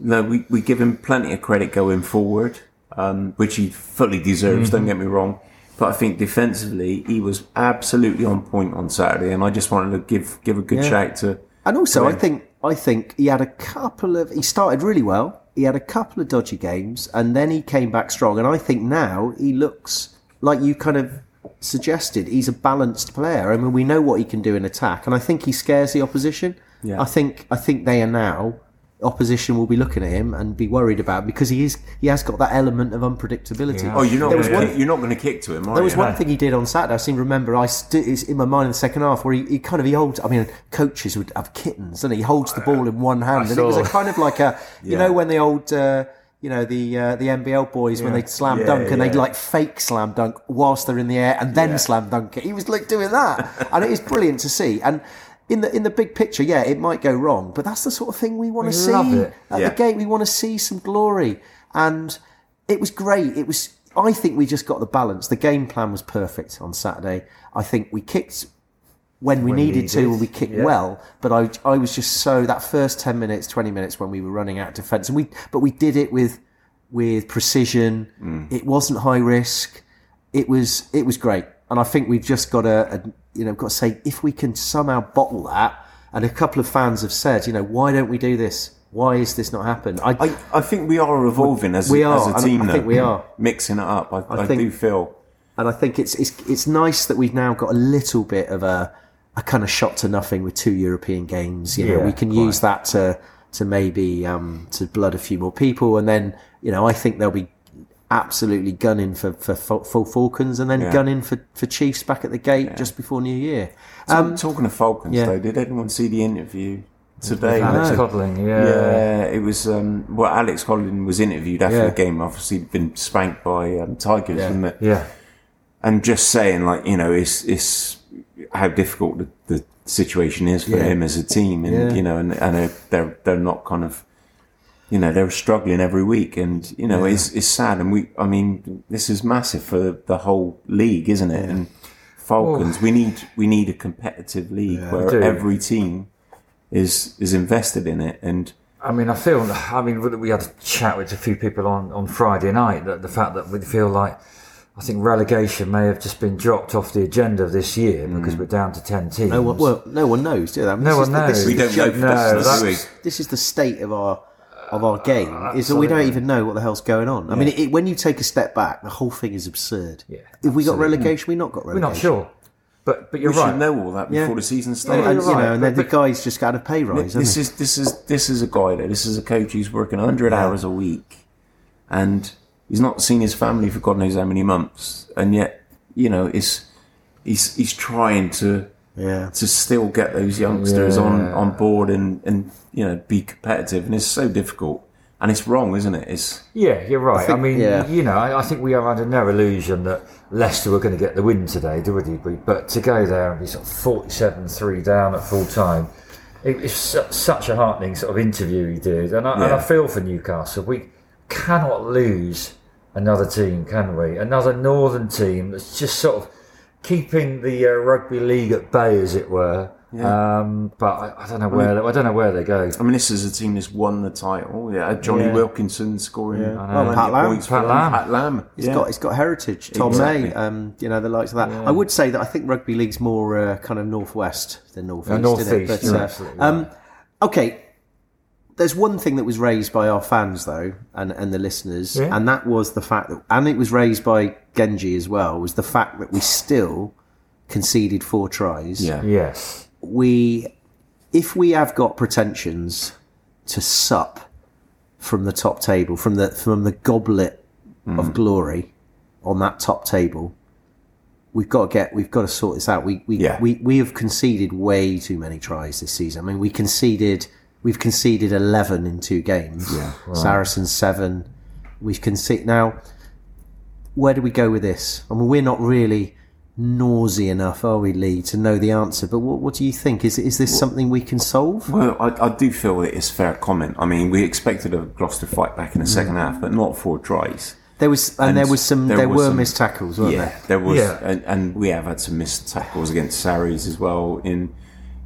no, we, we give him plenty of credit going forward, um, which he fully deserves. Mm-hmm. Don't get me wrong, but I think defensively he was absolutely on point on Saturday, and I just wanted to give give a good Yeah. shout to. And also, I think I think he had a couple of. He started really well. He had a couple of dodgy games, and then he came back strong. And I think now he looks like you kind of suggested. He's a balanced player. I mean, we know what he can do in attack, and I think he scares the opposition. Yeah. I think I think they are now. Opposition will be looking at him and be worried about because he is he has got that element of unpredictability. Yeah. Oh, you're not There was going one- to you're not going to kick to him, are There was you? one thing he did on Saturday. I seem to remember. I st- it's in my mind in the second half where he, he kind of he holds. I mean, coaches would have kittens, and he holds the ball in one hand, and it was a kind of like a you Yeah. know when the old. Uh, you know the uh, the NBL boys when they slam Yeah, dunk and they'd like fake slam dunk whilst they're in the air and then Yeah. slam dunk it. He was like doing that, and it is brilliant to see. And in the in the big picture, yeah, it might go wrong, but that's the sort of thing we want to see at Yeah. the gate. We want to see some glory, and it was great. It was. I think we just got the balance. The game plan was perfect on Saturday. I think we kicked when we When needed, to, needed, and we kicked yeah. well. But I, I was just so that first ten minutes, twenty minutes when we were running out of defence, and we, but we did it with with precision. Mm. It wasn't high risk. It was it was great, and I think we've just got to, uh, you know, got to say if we can somehow bottle that. And a couple of fans have said, you know, why don't we do this? Why is this not happened? I, I, I think we are evolving as, We a, are, as a I team. think we are. mixing it up. I, I, think- do feel. and I think it's it's it's nice that we've now got a little bit of a a kind of shot to nothing with two European games. You know, Yeah, we can use that to to maybe um, to blood a few more people, and then you know I think there'll be absolutely gunning for for full full Falcons, and then Yeah. gunning for for Chiefs back at the gate just before New Year. Um, Talking of Falcons, yeah. though, did anyone see the interview today? Alex No. Codling, yeah. Yeah, it was. Um, well, Alex Codling was interviewed after Yeah. the game. Obviously, been spanked by um, Tigers, Yeah. wasn't it? Yeah. And just saying, like you know, it's it's how difficult the, the situation is for Yeah. him as a team, and Yeah. you know, and, and they're, they're they're not kind of. You know they're struggling every week, and you know it's it's sad. And we, I mean, this is massive for the whole league, isn't it? And Falcons, we need we need a competitive league where every team is is invested in it, and I mean, I feel. I mean, we had a chat with a few people on, on Friday night that the fact that we feel like I think relegation may have just been dropped off the agenda this year Mm. because we're down to ten teams. No one, well, no one knows, do they? I mean, No one the- knows. is We don't know No, definite, do we? that's- This is the state of our of our uh, game. Is that we don't even know what the hell's going on. I mean, it, when you take a step back, the whole thing is absurd. Yeah, If we got relegation, we not got relegation. we're not sure, but but you're we right. should know all that Yeah. before the season starts. Yeah, and, you're you know, right, and then but- the guy's just got a pay rise. this hasn't is this is this is a guy there. This is a coach who's working 100 hours a week, and he's not seen his family for God knows how many months, and yet you know it's he's he's trying to he? Yeah. to still get those youngsters on Yeah. on board and and you know be competitive, and it's so difficult, and it's wrong, isn't it? It's Yeah, you're right. I, think- mean, yeah. you know, I, I think we are under no illusion that Leicester were going to get the win today, do we? But to go there and be sort of 47-3 down at full time, it, it's such a heartening sort of interview he did, and I, and I feel for Newcastle. We cannot lose another team, can we? Another northern team that's just sort of keeping the uh, rugby league at bay, as it were. Um, but I, I don't know where they, I don't know where they go. I mean, this is a team that's won the title. Yeah, Jonny Yeah. Wilkinson scoring Yeah. plenty Well, Pat of Lam. points Pat them. Lam. Pat Lam. He's yeah. got he's got heritage. Tom Exactly. May, um, you know, the likes of that. I would say that I think rugby league's more uh, kind of northwest than northeast. Uh, northeast, isn't it? But, uh, absolutely um, okay. There's one thing that was raised by our fans though, and, and the listeners, Yeah. and that was the fact that, and it was raised by Genge as well, was the fact that we still conceded four tries. Yeah. Yes. we if we have got pretensions to sup from the top table from the from the goblet Mm. of glory on that top table we've got to get we've got to sort this out we we, Yeah. we we have conceded way too many tries this season i mean we conceded we've conceded 11 in two games yeah saracens 7 we've conceded now where do we go with this i mean we're not really nausy enough, are we, Lee, to know the answer? But what, what do you think? Is is this something we can solve? Well, I, I do feel that it's fair comment. I mean, we expected a Gloucester fight back in the second mm. half, but not four tries. There was and, And there was some there, there were some- missed tackles, weren't yeah, there was, Yeah. and, and we have had some missed tackles against Saris as well. In,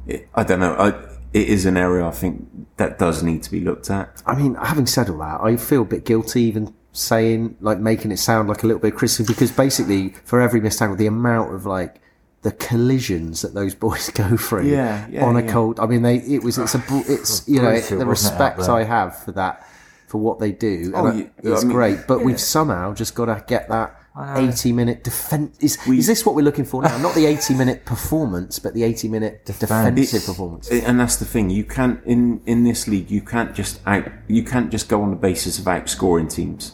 it, I don't know. I, it is an area I think that does need to be looked at. I mean, having said all that, I feel a bit guilty even saying like making it sound like a little bit criticism because basically for every missed tackle, the amount of like the collisions that those [LAUGHS] boys go through Yeah, yeah, on a yeah. cold. I mean, they it was it's a [SIGHS] it's you know Brutal, the respect? I have for that for what they do. Oh, you- it's I mean, great, but we've somehow just got to get that. I know. 80 minute defense is, is this what we're looking for now? Not the 80 minute performance, but the 80 minute defensive It's- performance. and that's the thing. You can't in in this league. You can't just out. You can't just go on the basis of outscoring teams.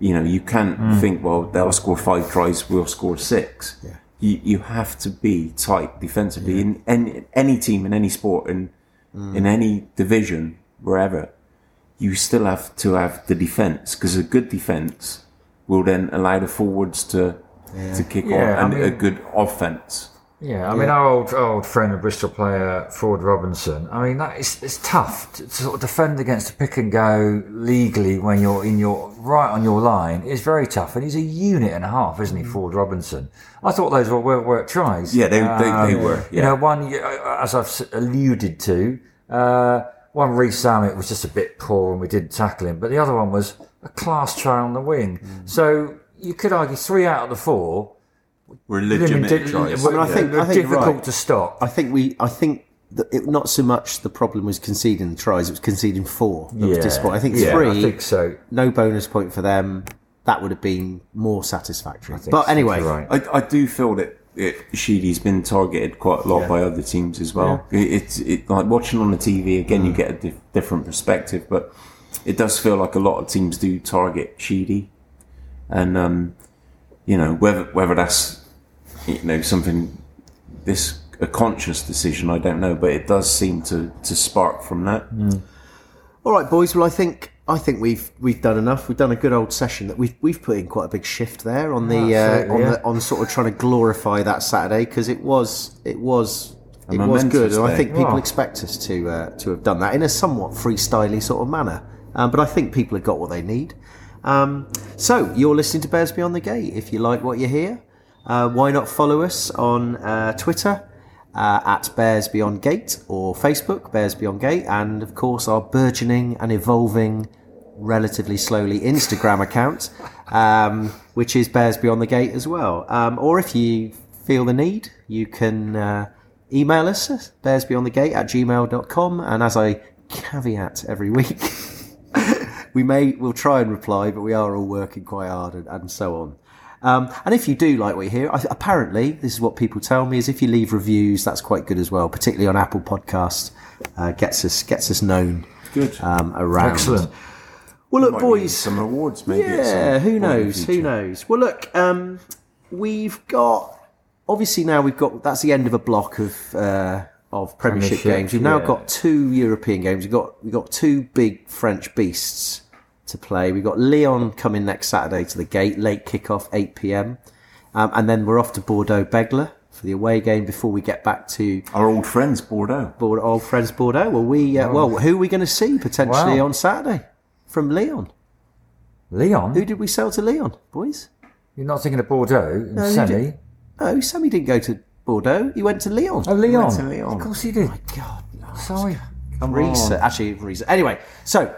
You know, you can't Hmm. think, well, they'll score five tries, we'll score six. Yeah. You, you have to be tight defensively in any, any team in any sport in Hmm. in any division wherever. You still have to have the defense because a good defense will then allow the forwards to to kick Yeah, on and a mean- good offense. Yeah, I mean, our old old friend and Bristol player Ford Robinson. I mean, that is it's tough to, to sort of defend against a pick and go legally when you're in your right on your line. It's very tough, and he's a unit and a half, isn't he, Ford Robinson? I thought those were well worked tries. Yeah, they- they- they were, You know, one uh, as I've alluded to, uh, one Rees Zammit was just a bit poor and we didn't tackle him, but the other one was a class try on the wing. Mm. So you could argue three out of the four We're legitimate Limited- tries. well, I think- they're I think you're difficult right. to stop. I think we. I think that it, not so much the problem was conceding the tries; it was conceding four. That was disappointing. I think yeah, three. I think so. No bonus point for them. That would have been more satisfactory. think But so, anyway, right. I, I do feel that it, Sheedy's been targeted quite a lot Yeah. by other teams as well. It, it's it, like watching on the TV again, you get a dif- different perspective, but it does feel like a lot of teams do target Sheedy, and um, you know whether whether that's you know something this a conscious decision, I don't know, but it does seem to to spark from that. all right, boys. Well, I think I think we've we've done enough. We've done a good old session. That we've we've put in quite a big shift there on the uh, on yeah. the on sort of trying to glorify that Saturday because it was it was. A It was momentous good, and I think people Wow. expect us to uh, to have done that in a somewhat freestyly sort of manner. Um, but I think people have got what they need. Um, so you're listening to Bears Beyond the Gate. If you like what you hear, uh, why not follow us on uh, Twitter uh, at Bears Beyond Gate or Facebook Bears Beyond Gate, and of course our burgeoning and evolving relatively slowly Instagram account, um, which is Bears Beyond the Gate as well. Um, or if you feel the need, you can uh, email us, bearsbeyondthegate at gmail.com. And as I caveat every week, [LAUGHS] we may, we'll try and reply, but we are all working quite hard and, and so on. Um, and if you do like what you hear, I, apparently, this is what people tell me, is if you leave reviews, that's quite good as well, particularly on Apple Podcasts. Uh, gets us gets us known Good. um, around. Excellent. Well, look, boys. some awards maybe. Yeah, who point in the knows? Who knows? Well, look, um, we've got obviously now we've got that's the end of a block of uh, of Premiership, Premiership, games. We've now yeah. got two European games. We've got we've got two big French beasts to play. We've got Lyon coming next Saturday to the gate, late kickoff, eight pm, um, and then we're off to Bordeaux Bègles for the away game before we get back to Our old friends, Bordeaux. Bordeaux, old friends Bordeaux. Well, we uh, well, who are we going to see potentially Wow. on Saturday from Lyon? Lyon, Who did we sell to Lyon, boys? you're not thinking of Bordeaux and No, did- No, Sammy didn't go to Bordeaux. He went to Lyon. Oh, Lyon. to Lyon. Of course he did. Oh, my God, Sorry. research. Actually, research. Anyway, so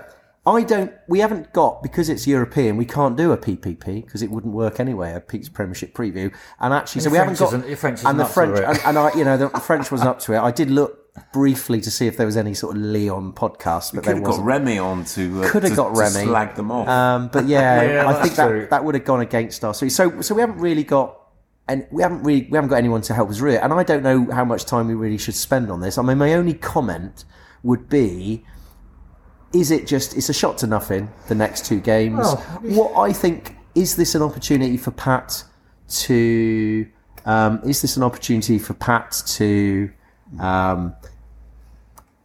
I don't. We haven't got because it's European. We can't do a PPP because it wouldn't work anyway. A Pete's Premiership preview, and actually, so Your we haven't got. isn't- French and isn't the up to French, it. and, and I, you know, the French wasn't up to it. I did look briefly to see if there was any sort of Lyon podcast, but Could there have got wasn't. Remy on to uh, Could have got Remy. slag them off. Um, but yeah, [LAUGHS] Yeah, I think that, true. that would have gone against us. So, so, so we haven't really got, and we haven't really, we haven't got anyone to help us read. It. And I don't know how much time we really should spend on this. I mean, my only comment would be, is it just, it's a shot to nothing, the next two games. Well, what I think, is this an opportunity for Pat to, um, is this an opportunity for Pat to, um,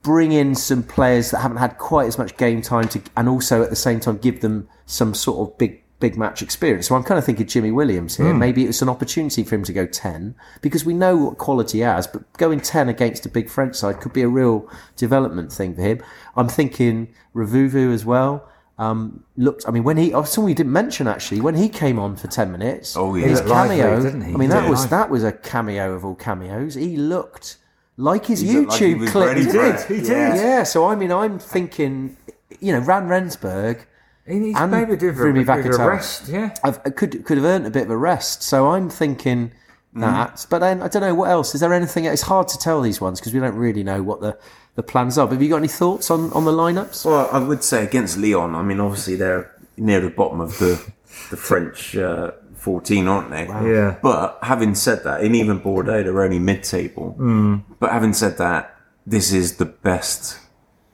bring in some players that haven't had quite as much game time to, and also at the same time give them some sort of big big match experience. So I'm kind of thinking Jimmy Williams here. Maybe it's an opportunity for him to go ten because we know what quality he has, but going ten against a big French side could be a real development thing for him. I'm thinking Ravuvu as well. Um, looked, I mean, when he, oh, something we didn't mention actually, when he came on for 10 minutes, Oh, yeah. his He looked lively, cameo, didn't he? I mean, He that did. was, that was a cameo of all cameos. He looked like his He looked like YouTube clip. for it. He did. Yeah. Yeah, so I mean, I'm thinking, you know, Van Rensburg He needs and maybe do for a Rumi bit of a rest. Yeah. I've, I could could have earned a bit of a rest. So I'm thinking that. But then I don't know what else. Is there anything? It's hard to tell these ones because we don't really know what the, the plans are. But have you got any thoughts on, on the lineups? Well, I would say against Lyon. I mean, obviously they're near the bottom of the the French uh, 14, aren't they? Yeah. But having said that, and even Bordeaux, they're only mid-table. Mm. But having said that, this is the best,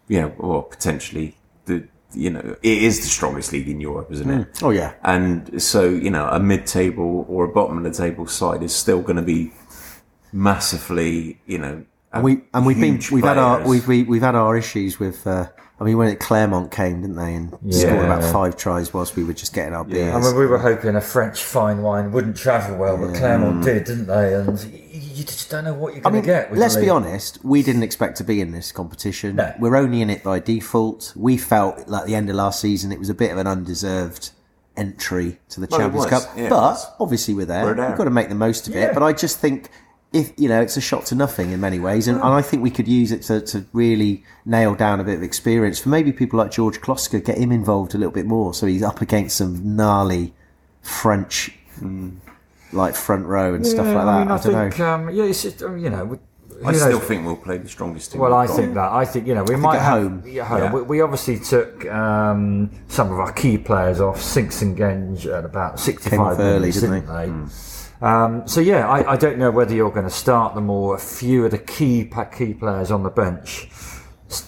you know, or potentially the, you know, it is the strongest league in Europe, isn't it? Oh yeah, And so, you know, a mid-table or a bottom of the table side is still going to be massively, you know, and we and we've been we've had our we've we, we've had our issues with. Uh, I mean, when it Clermont came, didn't they, and scored about five tries whilst we were just getting our beers. I mean, we were hoping a French fine wine wouldn't travel well, but Clermont mm. did, didn't they? And you just don't know what you're I going mean, to get. With let's the be honest. We didn't expect to be in this competition. No. We're only in it by default. We felt like the end of last season, it was a bit of an undeserved entry to the Well, Champions Cup. yeah, but obviously, we're there. We're there. We've got to make the most of it. But I just think. If you know, it's a shot to nothing in many ways, and, and I think we could use it to, to really nail down a bit of experience for maybe people like George Kloska, get him involved a little bit more, so he's up against some gnarly French, like front row and stuff like that. I, mean, I, I, don't think, know. um, yeah, it's just, um, you know. I knows? still think we'll play the strongest team. Well, we've I got. think that. I think you know we might at have home. Yeah, home. Yeah. We, we obviously took um, some of our key players off. Sinks and Genge at about sixty-five off early, didn't didn't they? they? Um, so yeah, I, I don't know whether you're going to start them or a few of the key key players on the bench.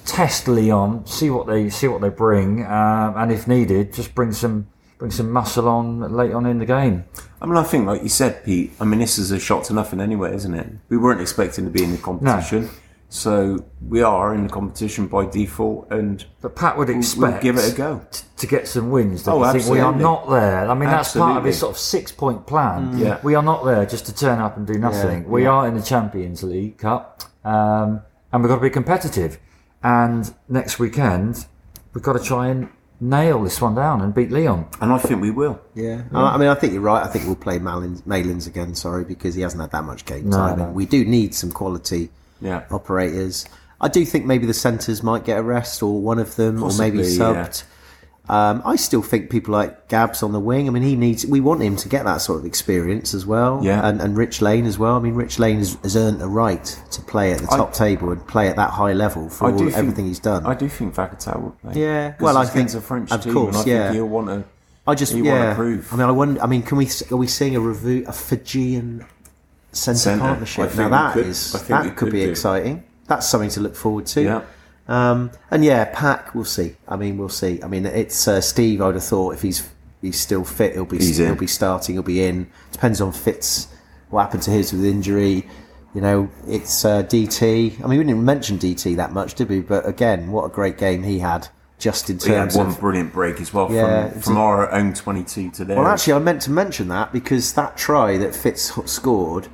Test Lyon, see what they see what they bring, um, and if needed, just bring some bring some muscle on late on in the game. I mean, I think, like you said, Pete. I mean, this is a shot to nothing anyway, isn't it? We weren't expecting to be in the competition, so we are in the competition by default, and But Pat would expect we'll give it a go. t- to get some wins. Don't Oh, you think we are not there? I mean, that's part of his sort of six-point plan. Yeah. we are not there just to turn up and do nothing. we are in the Champions League Cup, um, and we've got to be competitive. And next weekend, we've got to try and nail this one down and beat Lyon. And I think we will. Yeah, I I mean, I think you're right. I think we'll play Malins, Malins again. Sorry, because he hasn't had that much game No, time. no. And we do need some quality Yeah. operators. I do think maybe the centres might get a rest, or one of them, or maybe Possibly, yeah. subbed. Um, I still think people like Gabs on the wing. I mean, he needs. We want him to get that sort of experience as well. Yeah. and, and Rich Lane as well. I mean, Rich Lane has, has earned a right to play at the I- top table and play at that high level for all, think- everything he's done. I do think Vakatawa will play. Yeah, well, I think- a French of team, course, I yeah. think he'll want to. I just yeah. want to prove. I mean, I wonder. I mean, can we? Are we seeing a review a Fijian centre Centre. Partnership? Now that could- is I think we that could could be do. exciting. That's something to look forward to. Yeah. Um, and yeah, Pack, we'll see. I mean, we'll see. I mean, it's uh, Steve. I would have thought if he's he's still fit, he'll be He's he'll in. be starting. He'll be in. Depends on Fitz. What happened to his with injury? You know, it's uh, DT. I mean, we didn't mention DT that much, did we? But again, what a great game he had. Just in He had one of brilliant break as well Yeah, from, from a- our own 22 to theirs. Well, actually, I meant to mention that because that try that Fitz scored,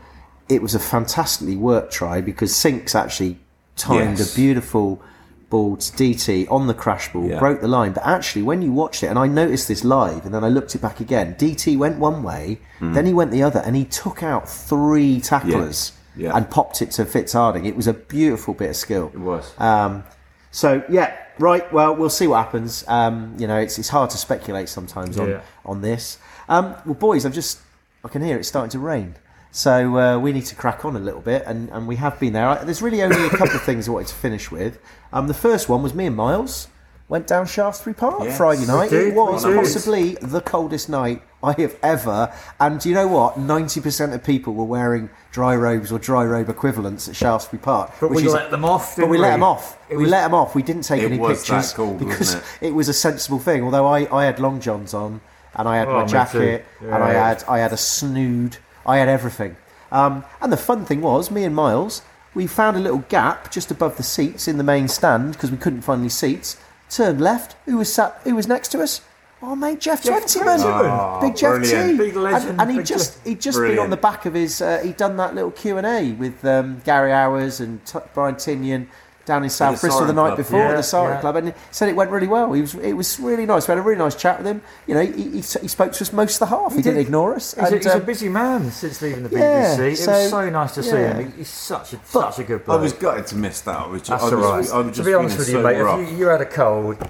it was a fantastically worked try because Sinks actually timed Yes. a beautiful ball to DT on the crash ball, Yeah. broke the line. But actually, when you watched it, and I noticed this live, and then I looked it back again, DT went one way, Hmm. then he went the other, and he took out three tacklers Yeah. and popped it to Fitz Harding. It was a beautiful bit of skill. it was. Um, so yeah, right. Well, we'll see what happens. Um, you know, it's it's hard to speculate sometimes on on this. Um, well, boys, I've just I can hear it's starting to rain. So uh, we need to crack on a little bit, and, and we have been there. I- There's really only a couple of [COUGHS] things I wanted to finish with. Um, the first one was me and Miles went down Shaftesbury Park Yes. Friday night. did, it was we possibly the coldest night I have ever. And do you know what? Ninety percent of people were wearing dry robes or dry robe equivalents at Shaftesbury Park. But we is- let them off, But didn't we let them off. It we was- let them off. We didn't take It any was that pictures cold, wasn't because [LAUGHS] it? was a sensible thing. Although I, I had long johns on and I had Oh, my jacket too. and I had I had a snood. I had everything. Um, and the fun thing was, me and Miles, we found a little gap just above the seats in the main stand because we couldn't find any seats. Turned left. Who was sat? Who was next to us? Oh mate, Geoff, Geoff Twentyman, Twentyman. big Geoff brilliant. T, Big legend, and, and he just he'd just been on the back of his. Uh, he'd done that little Q and A with um, Gary Owers and T- Brian Tinnion down in South Bristol the Sarton night Club. before Yeah, at the Sarton yeah. Club, and he said it went really well. He was, it was really nice. We had a really nice chat with him. You know, he, he, he spoke to us most of the half. He, didn't did. ignore us. He's, a, and, he's a um, busy man since leaving the yeah, BBC. it so- was so nice to see him. He's such a such a good bloke. I was gutted to miss that. I was just, That's I was, all right. I was to just be honest with feeling you, so mate, rough. if you, you had a cold,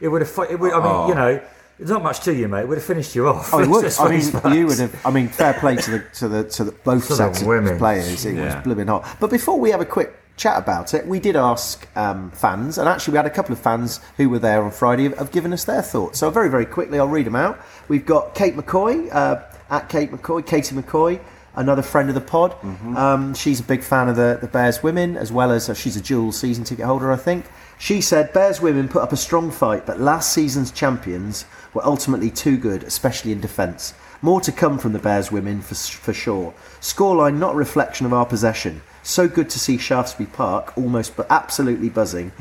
it would have. It would, I mean, Oh. you know, there's not much to you, mate. It would have finished you off. Oh, he [LAUGHS] would. I mean, facts. you would have. I mean, fair play to the to the to the both To sets women. of players. It Yeah. was blooming hot. But before we have a quick chat about it, we did ask um, fans, and actually we had a couple of fans who were there on Friday have, have given us their thoughts. So very very quickly, I'll read them out. We've got Kate McCoy uh, at Kate McCoy, Katie McCoy. Another friend of the pod. Um, she's a big fan of the, the Bears women, as well as uh, she's a dual season ticket holder, I think. She said Bears women put up a strong fight, but last season's champions were ultimately too good, especially in defence. More to come from the Bears women for, for sure. Scoreline not a reflection of our possession. So good to see Shaftesbury Park almost but absolutely buzzing,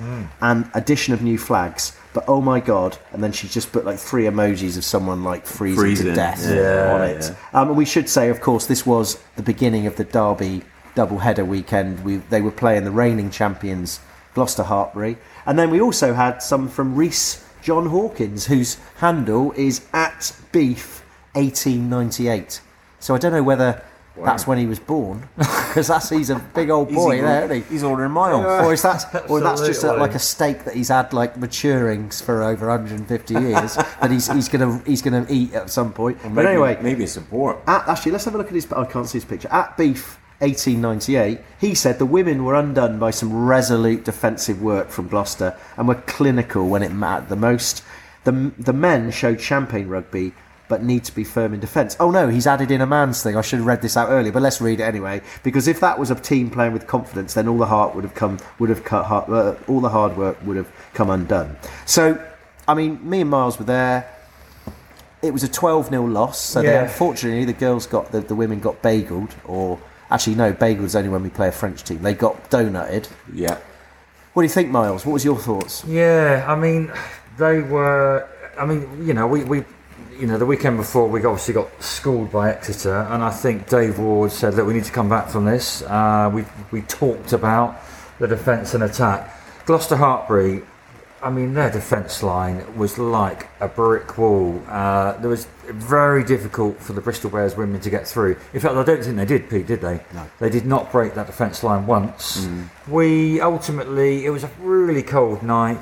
and addition of new flags. But oh my god! And then she just put like three emojis of someone like freezing, to death yeah, on it. Um, and we should say, of course, this was the beginning of the Derby double header weekend. We, they were playing the reigning champions, Gloucester Hartpury. And then we also had some from Reese John Hawkins, whose handle is at beef 1898. So I don't know whether that's when he was born, [LAUGHS] because that's he's a big old boy he's, there, isn't he? he's ordering miles. Or is that, or that's just a, like a steak that he's had like maturing for over 150 years [LAUGHS] that he's he's gonna he's gonna eat at some point. but Maybe- anyway, maybe it's support. at, actually, let's have a look at his. I can't see his picture. At Beef 1898, he said the women were undone by some resolute defensive work from Gloucester and were clinical when it mattered the most. The, the men showed champagne rugby but need to be firm in defence. Oh no, he's added in a man's thing. I should have read this out earlier, but let's read it anyway. Because if that was a team playing with confidence, then all the heart would have come, would have cut, hard- uh, all the hard work would have come undone. So, I mean, me and Miles were there it was a 12 0 loss. So they, Yeah. unfortunately, the girls got the, the women got bageled, or actually no, bageled is only when we play a French team. They got donutted. Yeah. What do you think, Miles? What was your thoughts? Yeah, I mean, they were. I mean, you know, we, we you know, the weekend before we obviously got schooled by Exeter, and I think Dave Ward said that we need to come back from this. Uh, we we talked about the defence and attack. Gloucester Hartpury, I mean, their defence line was like a brick wall. Uh, there was very difficult for the Bristol Bears women to get through. In fact, I don't think they did, Pete, did they? No. They did not break that defence line once. We ultimately, it was a really cold night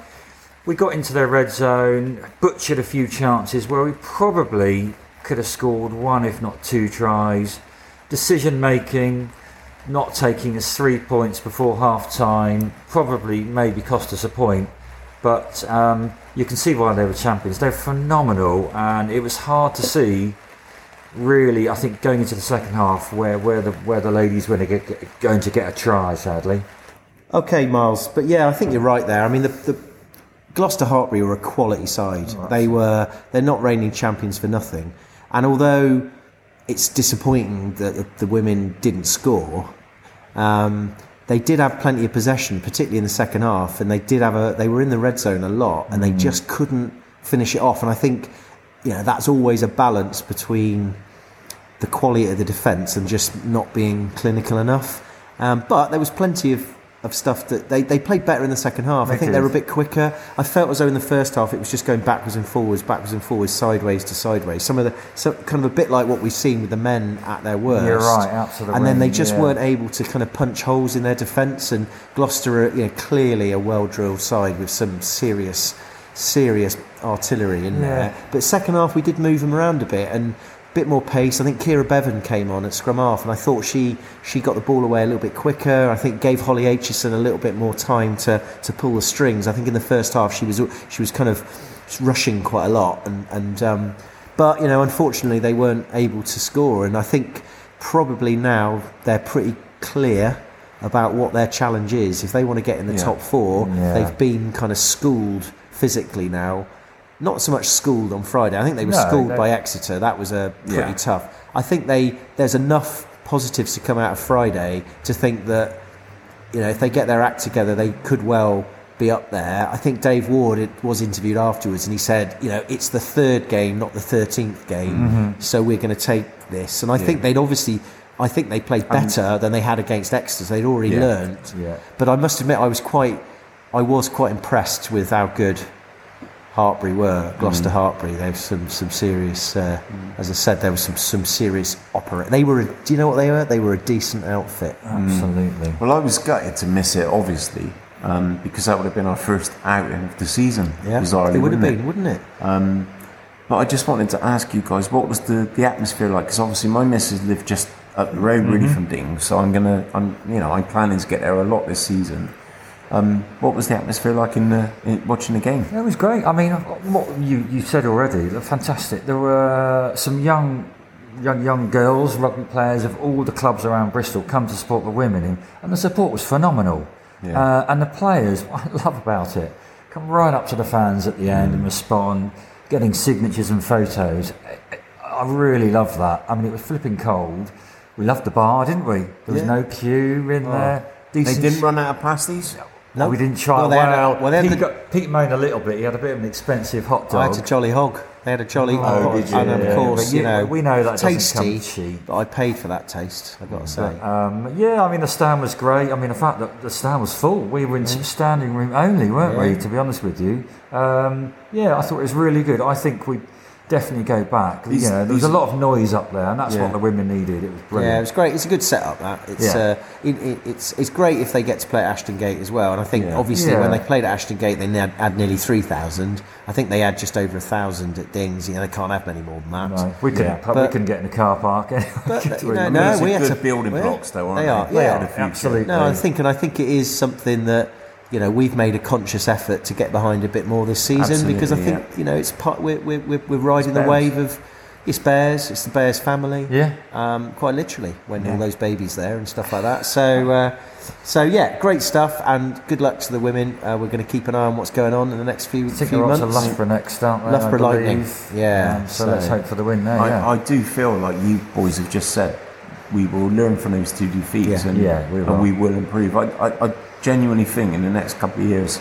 we got into their red zone, butchered a few chances where we probably could have scored one, if not two tries. Decision making, not taking us three points before half time, probably maybe cost us a point. But um, you can see why they were champions. They're phenomenal, and it was hard to see. Really, I think going into the second half, where, where the where the ladies were going to get, going to get a try, sadly. Okay, Miles, but yeah, I think you're right there. I mean, the, the Gloucester Hartpury were a quality side. they were they're not reigning champions for nothing. And although it's disappointing that the, the women didn't score, um, they did have plenty of possession, particularly in the second half, and they did have a they were in the red zone a lot, and they just couldn't finish it off. And I think you know that's always a balance between the quality of the defence and just not being clinical enough. Um, but there was plenty of, of stuff that they, they played better in the second half. I They think they were a bit quicker. I felt as though in the first half it was just going backwards and forwards, backwards and forwards, sideways to sideways. Some of the so, kind of a bit like what we've seen with the men at their worst. You're right, the And then they just yeah. weren't able to kind of punch holes in their defence. And Gloucester are you know, clearly a well drilled side with some serious, serious artillery in Yeah. there. But second half we did move them around a bit and bit more pace. I think Keira Bevan came on at scrum half, and I thought she she got the ball away a little bit quicker. I think gave Holly Aitchison a little bit more time to, to pull the strings. I think in the first half she was she was kind of rushing quite a lot, and and um, but you know unfortunately they weren't able to score. And I think probably now they're pretty clear about what their challenge is. If they want to get in the Yeah. top four, Yeah. they've been kind of schooled physically now. Not so much schooled on Friday. I think they were No, schooled they- by Exeter. That was a pretty Yeah. tough. I think they there's enough positives to come out of Friday to think that you know if they get their act together, they could well be up there. I think Dave Ward it, was interviewed afterwards, and he said, you know, it's the third game, not the thirteenth game, mm-hmm. so we're going to take this. And I think they'd obviously. I think they played better than they had against Exeter. They'd already Yeah. learned. Yeah. But I must admit, I was quite, I was quite impressed with how good Hartpury were. Mm. Gloucester Hartpury. they have some some serious. Uh, mm. As I said, there was some some serious opera. They were. A, do you know what they were? They were a decent outfit. Mm. Absolutely. Well, I was gutted to miss it, obviously, um, because that would have been our first outing of the season. Yeah, bizarrely, it would have wouldn't been, wouldn't it? Um, but I just wanted to ask you guys, what was the, the atmosphere like? Because obviously my missus lived just up the road, really, mm-hmm. from Ding. So I'm gonna, I'm, you know, I'm planning to get there a lot this season. Um, what was the atmosphere like in the in, watching the game? It was great. I mean, what you, you said already, fantastic. There were some young, young, young girls, rugby players of all the clubs around Bristol come to support the women, and, and the support was phenomenal. Yeah. Uh, and the players, what [LAUGHS] I love about it, come right up to the fans at the end and respond, getting signatures and photos. I- really love that. I mean, it was flipping cold. We loved the bar, didn't we? There was Yeah. no queue in there. They didn't run out of pasties. No, we didn't try. Well, Well, they had a- well, they Pete, the- got, Pete moaned a little bit. He had a bit of an expensive hot I dog. had a jolly hog. They had a jolly Oh, hog, did you? and of course, but you, know, we know that doesn't tasty. come cheap. But I paid for that taste. I've got to say. Um, yeah, I mean the stand was great. I mean the fact that the stand was full. We were in standing room only, weren't we? To be honest with you, um, yeah, I thought it was really good. I think we definitely go back. These- you know, there was a lot of noise up there, and that's Yeah. what the women needed. It was brilliant. Yeah, it was great. It's a good setup. That it's Yeah. uh, it, it, it's it's great if they get to play at Ashton Gate as well. And I think Yeah. obviously Yeah. when they played at Ashton Gate, they had, had nearly three thousand. I think they had just over a thousand at Dings. You know, they can't have many more than that. No, we couldn't. Yeah. we But- couldn't get in the car park. [LAUGHS] Anyway. But, you We- know, no, we had good to building yeah, blocks, though, aren't they they? are. For Yeah, the future. absolutely. No, I think, and I think it is something that you know we've made a conscious effort to get behind a bit more this season because I Absolutely, think you know it's part we're we're, we're, we're riding the Bears. wave of it's Bears, it's the Bears family, Yeah. um, quite literally when all those babies there and stuff like that. So. Uh, so yeah, great stuff, and good luck to the women. Uh, we're going to keep an eye on what's going on in the next few I think few they're months. to Loughborough next, aren't they? Loughborough Lightning. Yeah, Um, so, so- let's hope for the win there. I, yeah. I do feel like you boys have just said we will learn from those two defeats Yeah. and, Yeah, we will. and we will improve. I, I, I genuinely think in the next couple of years,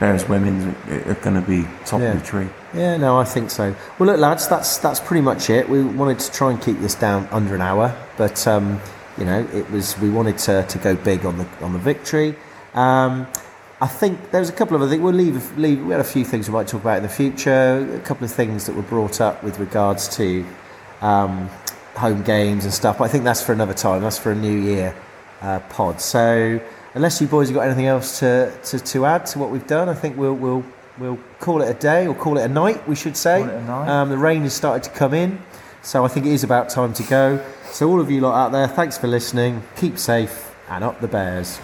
Bears women are, going to be top Yeah. of the tree. Yeah, no, I think so. Well, look, lads, that's that's pretty much it. We wanted to try and keep this down under an hour, but um, you know, it was we wanted to, to go big on the on the victory. Um, I think there's a couple of other things. We'll leave, leave. We had a few things we might talk about in the future. A couple of things that were brought up with regards to um, home games and stuff. But I think that's for another time. That's for a new year uh, pod. So unless you boys have got anything else to, to, to add to what we've done, I think we'll we'll we'll call it a day or call it a night, we should say. Call it a night. Um, the rain has started to come in, so I think it is about time to go. So, all of you lot out there, thanks for listening. Keep safe and up the Bears.